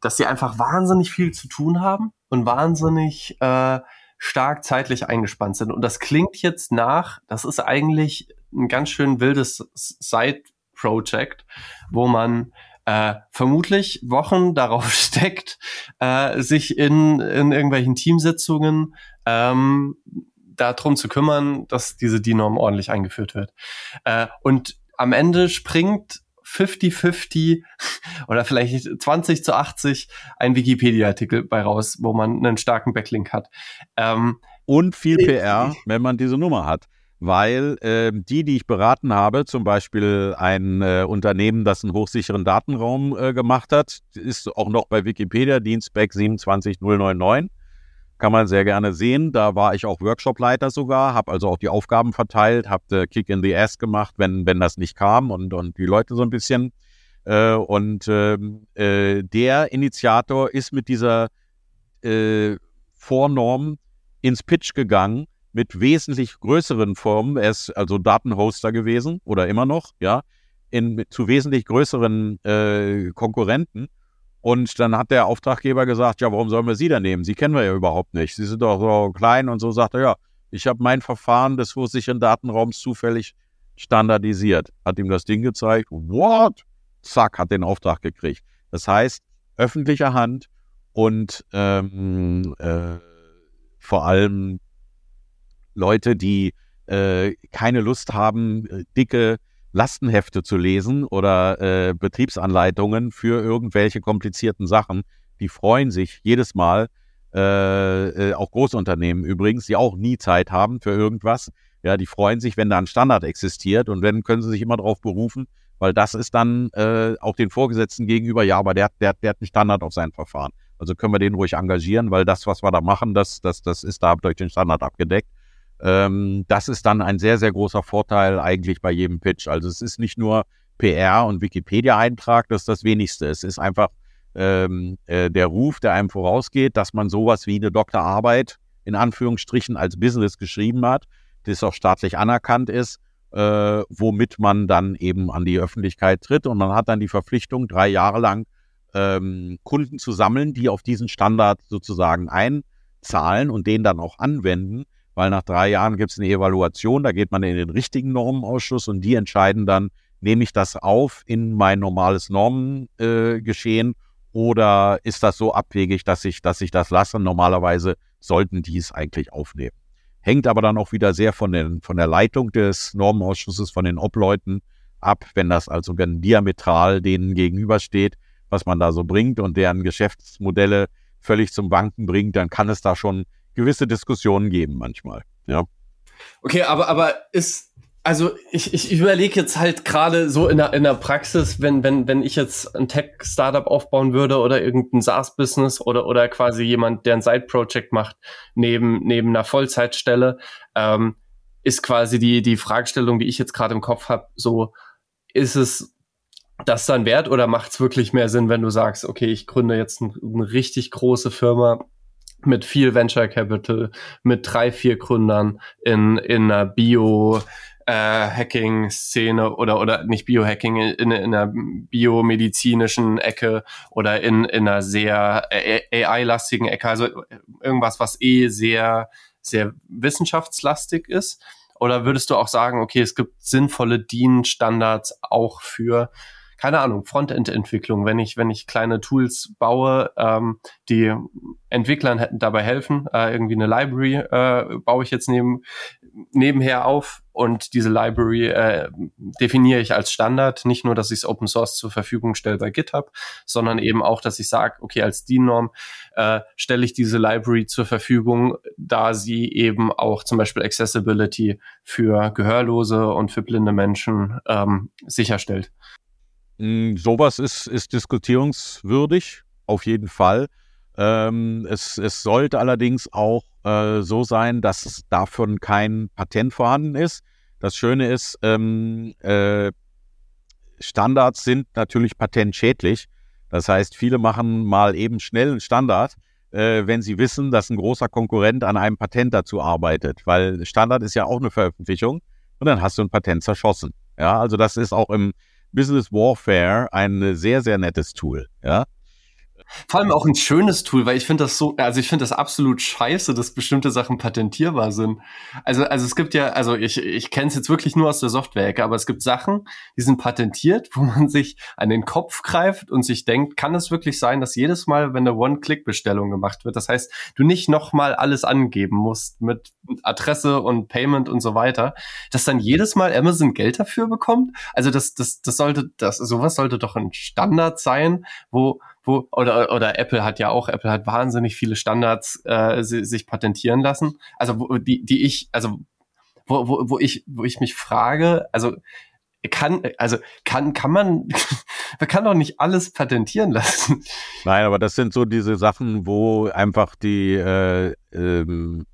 Dass sie einfach wahnsinnig viel zu tun haben und wahnsinnig äh, stark zeitlich eingespannt sind. Und das klingt jetzt nach, das ist eigentlich ein ganz schön wildes Side-Project, wo man äh, vermutlich Wochen darauf steckt, äh, sich in, in irgendwelchen Teamsitzungen ähm, darum zu kümmern, dass diese DIN-Norm ordentlich eingeführt wird. Äh, und am Ende springt 50-50 oder vielleicht 20 zu 80 ein Wikipedia-Artikel bei raus, wo man einen starken Backlink hat.
Ähm, und viel PR, wenn man diese Nummer hat weil äh, die, die ich beraten habe, zum Beispiel ein äh, Unternehmen, das einen hochsicheren Datenraum äh, gemacht hat, ist auch noch bei Wikipedia, Dienstback 27099. Kann man sehr gerne sehen. Da war ich auch Workshopleiter sogar, habe also auch die Aufgaben verteilt, habe Kick in the Ass gemacht, wenn, wenn das nicht kam und, und die Leute so ein bisschen. Äh, und ähm, äh, der Initiator ist mit dieser äh, Vornorm ins Pitch gegangen mit wesentlich größeren Firmen. Er ist also Datenhoster gewesen oder immer noch, ja, in, zu wesentlich größeren äh, Konkurrenten. Und dann hat der Auftraggeber gesagt, ja, warum sollen wir Sie da nehmen? Sie kennen wir ja überhaupt nicht. Sie sind doch so klein und so sagt er, ja, ich habe mein Verfahren des sicheren Datenraums zufällig standardisiert. Hat ihm das Ding gezeigt, what? Zack, hat den Auftrag gekriegt. Das heißt, öffentliche Hand und ähm, äh, vor allem Leute, die äh, keine Lust haben, äh, dicke Lastenhefte zu lesen oder äh, Betriebsanleitungen für irgendwelche komplizierten Sachen, die freuen sich jedes Mal, äh, äh, auch Großunternehmen übrigens, die auch nie Zeit haben für irgendwas. Ja, die freuen sich, wenn da ein Standard existiert und wenn können sie sich immer darauf berufen, weil das ist dann äh, auch den Vorgesetzten gegenüber, ja, aber der, der, der hat einen Standard auf sein Verfahren. Also können wir den ruhig engagieren, weil das, was wir da machen, das, das, das ist da durch den Standard abgedeckt. Ähm, das ist dann ein sehr, sehr großer Vorteil eigentlich bei jedem Pitch. Also es ist nicht nur PR und Wikipedia-Eintrag, das ist das Wenigste. Es ist einfach ähm, äh, der Ruf, der einem vorausgeht, dass man sowas wie eine Doktorarbeit in Anführungsstrichen als Business geschrieben hat, das auch staatlich anerkannt ist, äh, womit man dann eben an die Öffentlichkeit tritt und man hat dann die Verpflichtung, drei Jahre lang ähm, Kunden zu sammeln, die auf diesen Standard sozusagen einzahlen und den dann auch anwenden weil nach drei Jahren gibt es eine Evaluation, da geht man in den richtigen Normenausschuss und die entscheiden dann, nehme ich das auf in mein normales Normengeschehen äh, oder ist das so abwegig, dass ich, dass ich das lasse? Normalerweise sollten die es eigentlich aufnehmen. Hängt aber dann auch wieder sehr von, den, von der Leitung des Normenausschusses, von den Obleuten ab, wenn das also diametral denen gegenübersteht, was man da so bringt und deren Geschäftsmodelle völlig zum Wanken bringt, dann kann es da schon gewisse Diskussionen geben manchmal. Ja.
Okay, aber, aber ist, also ich, ich überlege jetzt halt gerade so in der, in der Praxis, wenn, wenn, wenn ich jetzt ein Tech-Startup aufbauen würde oder irgendein SaaS-Business oder, oder quasi jemand, der ein Side-Project macht, neben, neben einer Vollzeitstelle, ähm, ist quasi die, die Fragestellung, die ich jetzt gerade im Kopf habe, so, ist es das dann wert oder macht es wirklich mehr Sinn, wenn du sagst, okay, ich gründe jetzt ein, eine richtig große Firma, mit viel Venture Capital, mit drei, vier Gründern in, in einer Bio, äh, Hacking-Szene oder oder nicht Biohacking in, in einer biomedizinischen Ecke oder in, in einer sehr AI-lastigen Ecke, also irgendwas, was eh sehr sehr wissenschaftslastig ist. Oder würdest du auch sagen, okay, es gibt sinnvolle DIN-Standards auch für keine Ahnung, Frontend-Entwicklung, wenn ich, wenn ich kleine Tools baue, ähm, die Entwicklern hätten dabei helfen, äh, irgendwie eine Library äh, baue ich jetzt neben, nebenher auf und diese Library äh, definiere ich als Standard, nicht nur, dass ich es Open Source zur Verfügung stelle bei GitHub, sondern eben auch, dass ich sage, okay, als DIN-Norm äh, stelle ich diese Library zur Verfügung, da sie eben auch zum Beispiel Accessibility für Gehörlose und für blinde Menschen ähm, sicherstellt.
Hm, sowas ist, ist diskutierungswürdig, auf jeden Fall. Ähm, es, es sollte allerdings auch äh, so sein, dass davon kein Patent vorhanden ist. Das Schöne ist, ähm, äh, Standards sind natürlich patentschädlich. Das heißt, viele machen mal eben schnell einen Standard, äh, wenn sie wissen, dass ein großer Konkurrent an einem Patent dazu arbeitet. Weil Standard ist ja auch eine Veröffentlichung und dann hast du ein Patent zerschossen. Ja, also das ist auch im, Business Warfare ein sehr, sehr nettes Tool. Ja.
Vor allem auch ein schönes Tool, weil ich finde das so, also ich finde das absolut scheiße, dass bestimmte Sachen patentierbar sind. Also, also es gibt ja, also ich, ich kenne es jetzt wirklich nur aus der Software-Ecke, aber es gibt Sachen, die sind patentiert, wo man sich an den Kopf greift und sich denkt, kann es wirklich sein, dass jedes Mal, wenn eine One-Click-Bestellung gemacht wird, das heißt, du nicht nochmal alles angeben musst mit Adresse und Payment und so weiter, dass dann jedes Mal Amazon Geld dafür bekommt? Also das, das, das sollte, das, sowas sollte doch ein Standard sein, wo wo, oder, oder Apple hat ja auch, Apple hat wahnsinnig viele Standards äh, sich patentieren lassen. Also wo, die, die ich, also wo, wo, wo ich, wo ich mich frage, also kann, also kann, kann man, man kann doch nicht alles patentieren lassen.
Nein, aber das sind so diese Sachen, wo einfach die äh, ähm,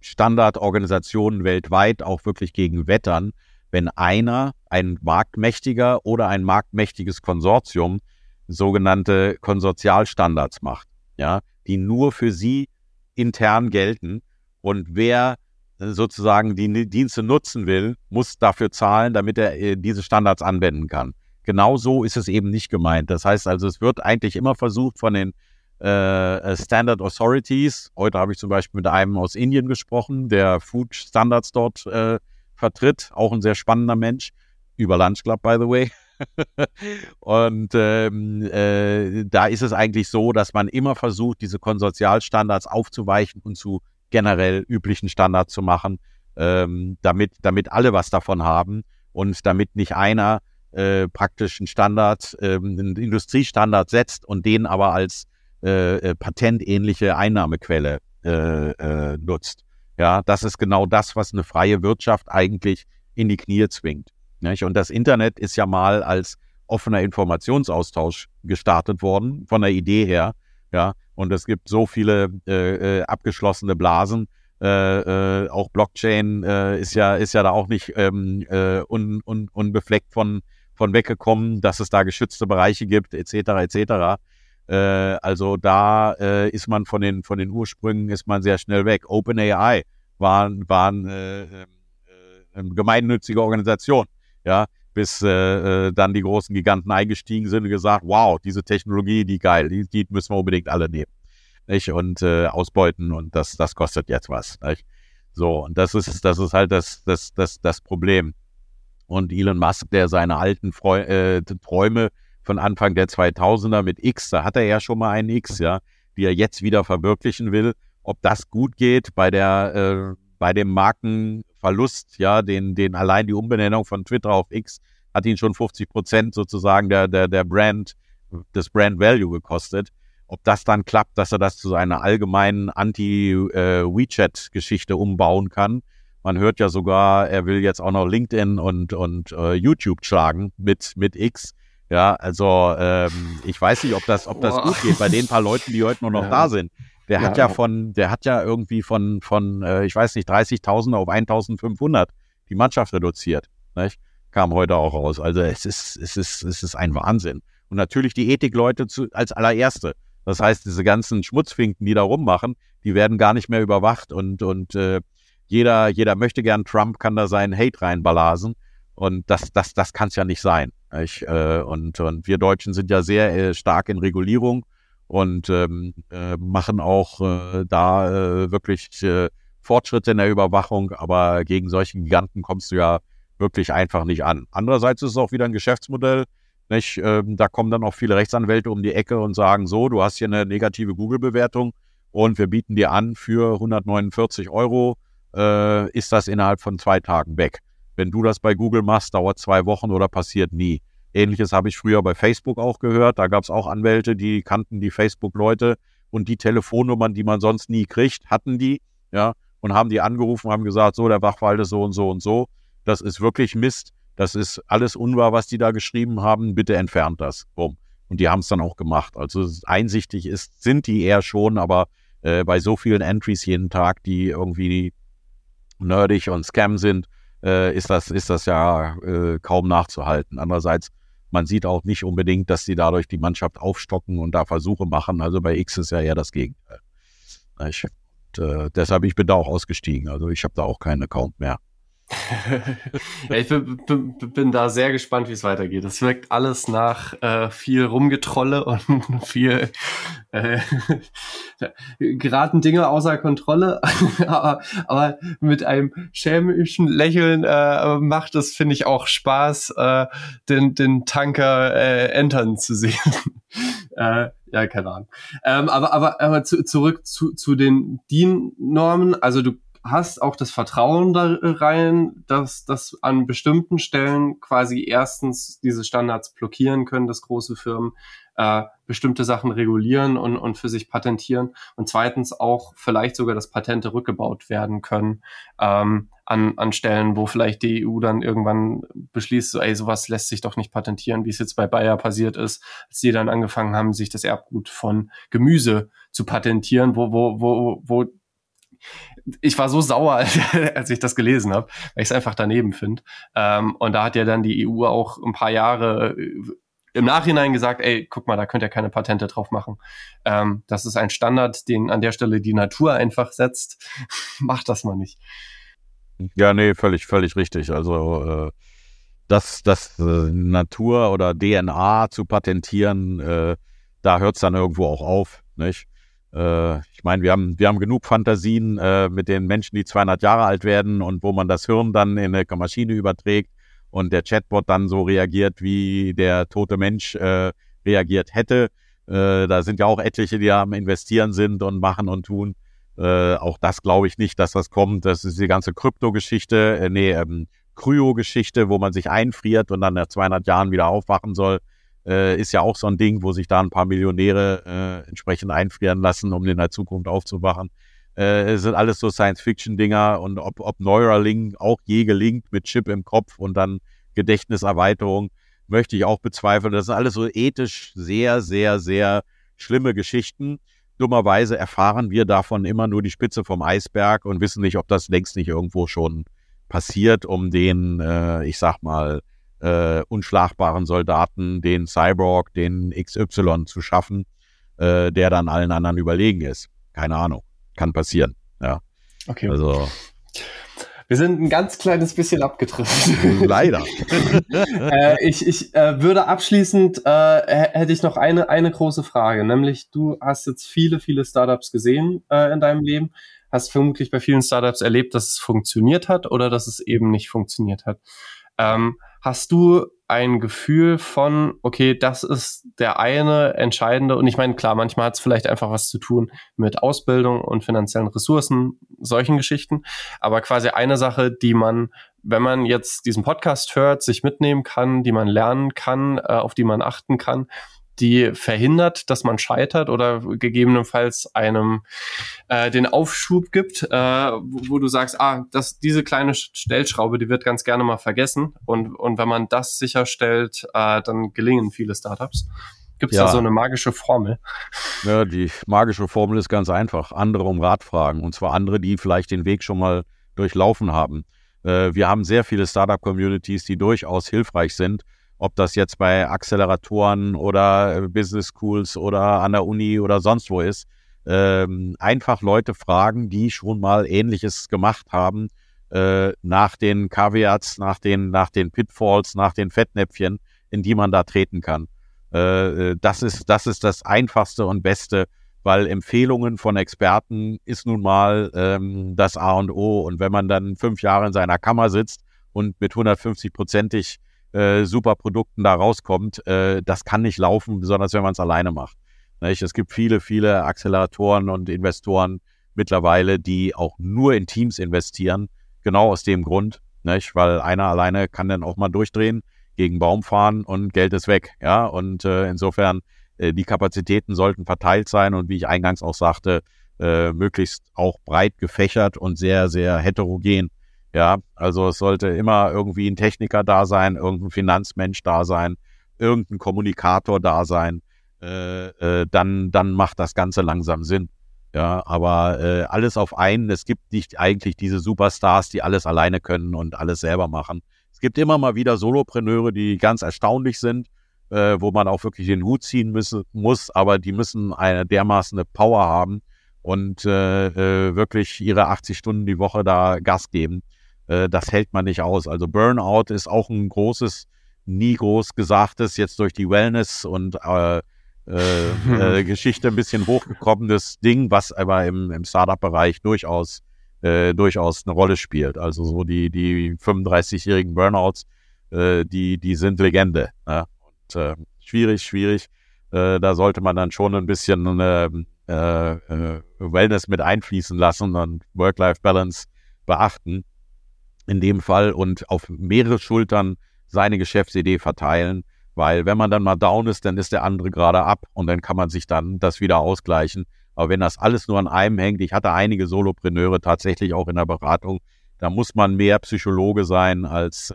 Standardorganisationen weltweit auch wirklich gegen wettern, wenn einer, ein marktmächtiger oder ein marktmächtiges Konsortium sogenannte Konsortialstandards macht, ja, die nur für sie intern gelten. Und wer sozusagen die Dienste nutzen will, muss dafür zahlen, damit er äh, diese Standards anwenden kann. Genau so ist es eben nicht gemeint. Das heißt also, es wird eigentlich immer versucht von den äh, äh Standard Authorities. Heute habe ich zum Beispiel mit einem aus Indien gesprochen, der Food Standards dort äh, vertritt, auch ein sehr spannender Mensch, über Lunch Club, by the way. und ähm, äh, da ist es eigentlich so, dass man immer versucht, diese Konsortialstandards aufzuweichen und zu generell üblichen Standards zu machen, ähm, damit, damit alle was davon haben und damit nicht einer äh, praktisch einen Standard, äh, einen Industriestandard setzt und den aber als äh, äh, patentähnliche Einnahmequelle äh, äh, nutzt. Ja, das ist genau das, was eine freie Wirtschaft eigentlich in die Knie zwingt. Nicht? Und das Internet ist ja mal als offener Informationsaustausch gestartet worden, von der Idee her. Ja, und es gibt so viele äh, äh, abgeschlossene Blasen. Äh, äh, auch Blockchain äh, ist ja ist ja da auch nicht ähm, äh, un, un, unbefleckt von von weggekommen, dass es da geschützte Bereiche gibt, etc. etc. Äh, also da äh, ist man von den von den Ursprüngen ist man sehr schnell weg. OpenAI waren waren äh, äh, eine gemeinnützige Organisation ja, bis äh, äh, dann die großen Giganten eingestiegen sind und gesagt, wow, diese Technologie, die geil, die, die müssen wir unbedingt alle nehmen. Nicht? Und äh, ausbeuten und das, das kostet jetzt was. Nicht? So, und das ist, das ist halt das, das, das, das Problem. Und Elon Musk, der seine alten Freu äh, Träume von Anfang der 2000er mit X, da hat er ja schon mal einen X, ja, die er jetzt wieder verwirklichen will. Ob das gut geht bei der, äh, bei dem Marken, Verlust, ja, den, den allein die Umbenennung von Twitter auf X hat ihn schon 50 Prozent sozusagen der, der, der Brand, des Brand Value gekostet. Ob das dann klappt, dass er das zu einer allgemeinen Anti-WeChat-Geschichte umbauen kann. Man hört ja sogar, er will jetzt auch noch LinkedIn und, und uh, YouTube schlagen mit, mit X. Ja, also ähm, ich weiß nicht, ob das, ob das gut geht bei den paar Leuten, die heute nur noch ja. da sind. Der ja, hat ja von, der hat ja irgendwie von, von äh, ich weiß nicht, 30.000 auf 1.500 die Mannschaft reduziert. Nicht? Kam heute auch raus. Also es ist, es ist, es ist ein Wahnsinn. Und natürlich die Ethikleute zu, als allererste. Das heißt, diese ganzen Schmutzfinken, die da rummachen, die werden gar nicht mehr überwacht und, und äh, jeder, jeder möchte gern Trump, kann da seinen Hate reinbalasen. Und das, das, das kann es ja nicht sein. Ich, äh, und, und wir Deutschen sind ja sehr äh, stark in Regulierung und ähm, äh, machen auch äh, da äh, wirklich äh, Fortschritte in der Überwachung, aber gegen solche Giganten kommst du ja wirklich einfach nicht an. Andererseits ist es auch wieder ein Geschäftsmodell. Nicht? Ähm, da kommen dann auch viele Rechtsanwälte um die Ecke und sagen so, du hast hier eine negative Google-Bewertung und wir bieten dir an, für 149 Euro äh, ist das innerhalb von zwei Tagen weg. Wenn du das bei Google machst, dauert zwei Wochen oder passiert nie. Ähnliches habe ich früher bei Facebook auch gehört. Da gab es auch Anwälte, die kannten die Facebook-Leute und die Telefonnummern, die man sonst nie kriegt, hatten die, ja, und haben die angerufen, haben gesagt, so, der Wachwald ist so und so und so. Das ist wirklich Mist. Das ist alles unwahr, was die da geschrieben haben. Bitte entfernt das. Bumm. Und die haben es dann auch gemacht. Also einsichtig ist, sind die eher schon, aber äh, bei so vielen Entries jeden Tag, die irgendwie nerdig und Scam sind, äh, ist, das, ist das ja äh, kaum nachzuhalten. Andererseits, man sieht auch nicht unbedingt, dass sie dadurch die Mannschaft aufstocken und da Versuche machen. Also bei X ist ja eher das Gegenteil. Ich, und, äh, deshalb, ich bin da auch ausgestiegen. Also ich habe da auch keinen Account mehr.
ja, ich bin, bin, bin, da sehr gespannt, wie es weitergeht. Es wirkt alles nach äh, viel Rumgetrolle und viel äh, geraten Dinge außer Kontrolle, aber, aber mit einem schämischen Lächeln äh, macht es, finde ich, auch Spaß, äh, den, den Tanker äh, entern zu sehen. äh, ja, keine Ahnung. Ähm, aber aber, aber zu, zurück zu, zu den DIN-Normen. Also du hast auch das Vertrauen da rein, dass, dass an bestimmten Stellen quasi erstens diese Standards blockieren können, dass große Firmen äh, bestimmte Sachen regulieren und, und für sich patentieren und zweitens auch vielleicht sogar, dass Patente rückgebaut werden können ähm, an, an Stellen, wo vielleicht die EU dann irgendwann beschließt, so, ey, sowas lässt sich doch nicht patentieren, wie es jetzt bei Bayer passiert ist, als die dann angefangen haben, sich das Erbgut von Gemüse zu patentieren, wo, wo, wo, wo ich war so sauer, als ich das gelesen habe, weil ich es einfach daneben finde. Ähm, und da hat ja dann die EU auch ein paar Jahre äh, im Nachhinein gesagt, ey, guck mal, da könnt ihr keine Patente drauf machen. Ähm, das ist ein Standard, den an der Stelle die Natur einfach setzt. Macht das mal nicht.
Ja, nee, völlig, völlig richtig. Also äh, das, das äh, Natur oder DNA zu patentieren, äh, da hört es dann irgendwo auch auf, nicht? Äh, ich meine, wir haben, wir haben genug Fantasien äh, mit den Menschen, die 200 Jahre alt werden und wo man das Hirn dann in eine Maschine überträgt und der Chatbot dann so reagiert, wie der tote Mensch äh, reagiert hätte. Äh, da sind ja auch etliche, die am Investieren sind und machen und tun. Äh, auch das glaube ich nicht, dass das kommt. Das ist die ganze Krypto-Geschichte, äh, nee, ähm, Kryo-Geschichte, wo man sich einfriert und dann nach 200 Jahren wieder aufwachen soll äh, ist ja auch so ein Ding, wo sich da ein paar Millionäre äh, entsprechend einfrieren lassen, um in der Zukunft aufzuwachen. Äh, sind alles so Science-Fiction-Dinger und ob, ob Neuralink auch je gelingt mit Chip im Kopf und dann Gedächtniserweiterung, möchte ich auch bezweifeln. Das sind alles so ethisch sehr, sehr, sehr schlimme Geschichten. Dummerweise erfahren wir davon immer nur die Spitze vom Eisberg und wissen nicht, ob das längst nicht irgendwo schon passiert, um den, äh, ich sag mal, äh, unschlagbaren Soldaten, den Cyborg, den XY zu schaffen, äh, der dann allen anderen überlegen ist. Keine Ahnung. Kann passieren. Ja.
Okay. Also. Wir sind ein ganz kleines bisschen abgetrifft.
Leider.
äh, ich ich äh, würde abschließend, äh, hätte ich noch eine, eine große Frage, nämlich du hast jetzt viele, viele Startups gesehen äh, in deinem Leben, hast vermutlich bei vielen Startups erlebt, dass es funktioniert hat oder dass es eben nicht funktioniert hat. Ähm, Hast du ein Gefühl von, okay, das ist der eine entscheidende, und ich meine, klar, manchmal hat es vielleicht einfach was zu tun mit Ausbildung und finanziellen Ressourcen, solchen Geschichten, aber quasi eine Sache, die man, wenn man jetzt diesen Podcast hört, sich mitnehmen kann, die man lernen kann, äh, auf die man achten kann, die verhindert, dass man scheitert oder gegebenenfalls einem äh, den Aufschub gibt, äh, wo, wo, du sagst, ah, das, diese kleine Stellschraube, die wird ganz gerne mal vergessen. Und, und wenn man das sicherstellt, äh, dann gelingen viele Startups. Gibt es ja. da so eine magische Formel?
Ja, die magische Formel ist ganz einfach. Andere um Rat fragen. Und zwar andere, die vielleicht den Weg schon mal durchlaufen haben. Äh, wir haben sehr viele Startup-Communities, die durchaus hilfreich sind ob das jetzt bei Acceleratoren oder Business Schools oder an der Uni oder sonst wo ist, ähm, einfach Leute fragen, die schon mal Ähnliches gemacht haben, äh, nach den Caveats, nach den, nach den Pitfalls, nach den Fettnäpfchen, in die man da treten kann. Äh, äh, das ist, das ist das einfachste und beste, weil Empfehlungen von Experten ist nun mal ähm, das A und O. Und wenn man dann fünf Jahre in seiner Kammer sitzt und mit 150-prozentig äh, super Produkten da rauskommt, äh, das kann nicht laufen, besonders wenn man es alleine macht. Nicht? Es gibt viele, viele Acceleratoren und Investoren mittlerweile, die auch nur in Teams investieren, genau aus dem Grund, nicht? weil einer alleine kann dann auch mal durchdrehen, gegen Baum fahren und Geld ist weg. Ja, und äh, insofern äh, die Kapazitäten sollten verteilt sein und wie ich eingangs auch sagte, äh, möglichst auch breit gefächert und sehr, sehr heterogen. Ja, also es sollte immer irgendwie ein Techniker da sein, irgendein Finanzmensch da sein, irgendein Kommunikator da sein. Äh, äh, dann, dann macht das Ganze langsam Sinn. Ja, aber äh, alles auf einen. Es gibt nicht eigentlich diese Superstars, die alles alleine können und alles selber machen. Es gibt immer mal wieder Solopreneure, die ganz erstaunlich sind, äh, wo man auch wirklich den Hut ziehen müsse, muss, aber die müssen eine dermaßen eine Power haben und äh, äh, wirklich ihre 80 Stunden die Woche da Gas geben. Äh, das hält man nicht aus. Also Burnout ist auch ein großes, nie groß gesagtes, jetzt durch die Wellness und äh, äh, äh, Geschichte ein bisschen hochgekommenes Ding, was aber im, im Startup-Bereich durchaus, äh, durchaus eine Rolle spielt. Also so die, die 35-jährigen Burnouts, die, die sind Legende. Ne? Und schwierig, schwierig. Da sollte man dann schon ein bisschen äh, äh, Wellness mit einfließen lassen und Work-Life-Balance beachten in dem Fall und auf mehrere Schultern seine Geschäftsidee verteilen weil wenn man dann mal down ist, dann ist der andere gerade ab und dann kann man sich dann das wieder ausgleichen. Aber wenn das alles nur an einem hängt, ich hatte einige Solopreneure tatsächlich auch in der Beratung, da muss man mehr Psychologe sein als äh,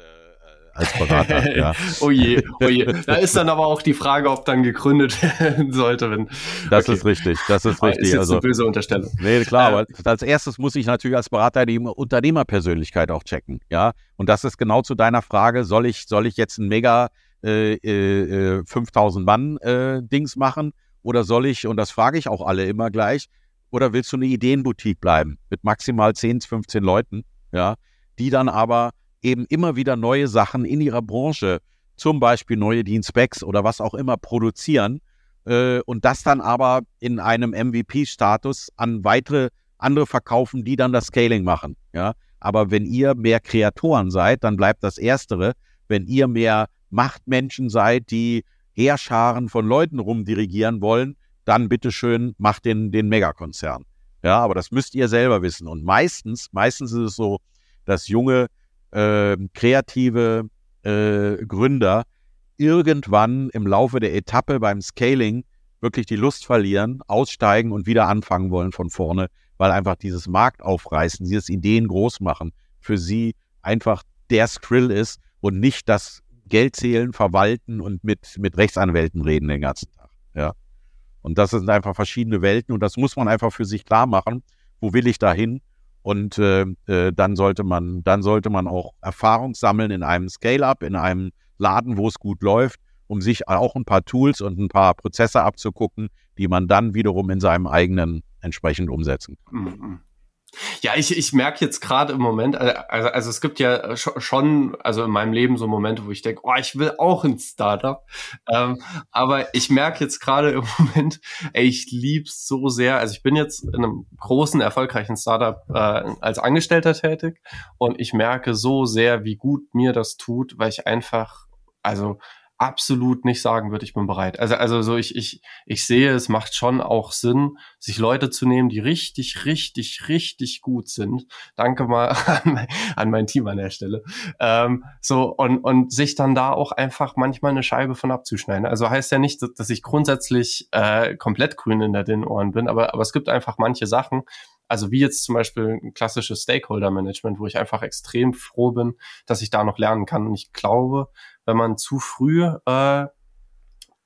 als Berater. ja.
oh je, oh je. Da ist dann aber auch die Frage, ob dann gegründet werden sollte, wenn.
Das okay. ist richtig, das ist richtig. Ist
jetzt also, eine böse Unterstellung.
Nee, klar, äh, aber als erstes muss ich natürlich als Berater die Unternehmerpersönlichkeit auch checken, ja. Und das ist genau zu deiner Frage, soll ich, soll ich jetzt ein mega äh, äh, 5000 Mann äh, Dings machen oder soll ich, und das frage ich auch alle immer gleich, oder willst du eine Ideenboutique bleiben mit maximal 10, 15 Leuten, ja, die dann aber eben immer wieder neue Sachen in ihrer Branche, zum Beispiel neue Dienstbacks oder was auch immer produzieren äh, und das dann aber in einem MVP-Status an weitere andere verkaufen, die dann das Scaling machen, ja. Aber wenn ihr mehr Kreatoren seid, dann bleibt das Erstere. Wenn ihr mehr Machtmenschen seid, die Heerscharen von Leuten rumdirigieren wollen, dann bitteschön macht den, den Megakonzern. Ja, aber das müsst ihr selber wissen. Und meistens, meistens ist es so, dass junge, äh, kreative äh, Gründer irgendwann im Laufe der Etappe beim Scaling wirklich die Lust verlieren, aussteigen und wieder anfangen wollen von vorne, weil einfach dieses Marktaufreißen, dieses Ideen groß machen, für sie einfach der Skrill ist und nicht das Geld zählen, verwalten und mit, mit Rechtsanwälten reden den ganzen Tag. Ja. Und das sind einfach verschiedene Welten und das muss man einfach für sich klar machen. Wo will ich da hin? Und äh, äh, dann sollte man, dann sollte man auch Erfahrung sammeln in einem Scale-up, in einem Laden, wo es gut läuft, um sich auch ein paar Tools und ein paar Prozesse abzugucken, die man dann wiederum in seinem eigenen entsprechend umsetzen kann. Mhm.
Ja, ich, ich merke jetzt gerade im Moment, äh, also, also es gibt ja schon, also in meinem Leben so Momente, wo ich denke, oh, ich will auch ein Startup. Ähm, aber ich merke jetzt gerade im Moment, ey, ich lieb's so sehr. Also ich bin jetzt in einem großen, erfolgreichen Startup äh, als Angestellter tätig und ich merke so sehr, wie gut mir das tut, weil ich einfach, also absolut nicht sagen würde, ich bin bereit. Also, also so ich, ich, ich sehe, es macht schon auch Sinn, sich Leute zu nehmen, die richtig, richtig, richtig gut sind. Danke mal an, mein Team an der Stelle. Ähm, so, und, und sich dann da auch einfach manchmal eine Scheibe von abzuschneiden. Also heißt ja nicht, dass ich grundsätzlich äh, komplett grün in den Ohren bin, aber, aber es gibt einfach manche Sachen, also wie jetzt zum Beispiel ein klassisches Stakeholder-Management, wo ich einfach extrem froh bin, dass ich da noch lernen kann. Und ich glaube, wenn man zu früh, äh,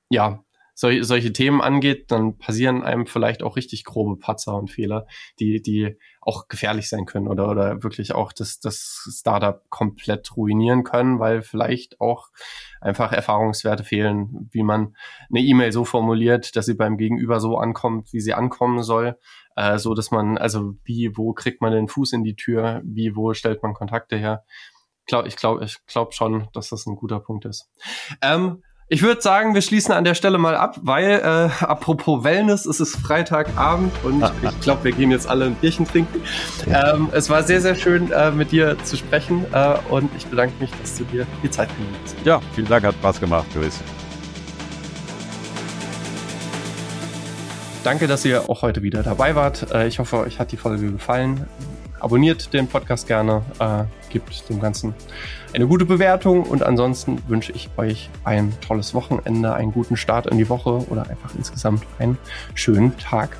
ja, sol solche Themen angeht, dann passieren einem vielleicht auch richtig grobe Patzer und Fehler, die, die auch gefährlich sein können oder, oder wirklich auch das, das Startup komplett ruinieren können, weil vielleicht auch einfach Erfahrungswerte fehlen, wie man eine E-Mail so formuliert, dass sie beim Gegenüber so ankommt, wie sie ankommen soll, äh, so dass man, also wie, wo kriegt man den Fuß in die Tür, wie, wo stellt man Kontakte her. Glaub, ich glaube ich glaub schon, dass das ein guter Punkt ist. Ähm, ich würde sagen, wir schließen an der Stelle mal ab, weil äh, apropos Wellness, es ist Freitagabend und ich glaube, wir gehen jetzt alle ein Bierchen trinken. Ähm, es war sehr, sehr schön, äh, mit dir zu sprechen äh, und ich bedanke mich, dass du dir die Zeit genommen hast.
Ja, vielen Dank, hat Spaß gemacht, Chris.
Danke, dass ihr auch heute wieder dabei wart. Äh, ich hoffe, euch hat die Folge gefallen. Abonniert den Podcast gerne, äh, gibt dem Ganzen eine gute Bewertung und ansonsten wünsche ich euch ein tolles Wochenende, einen guten Start in die Woche oder einfach insgesamt einen schönen Tag.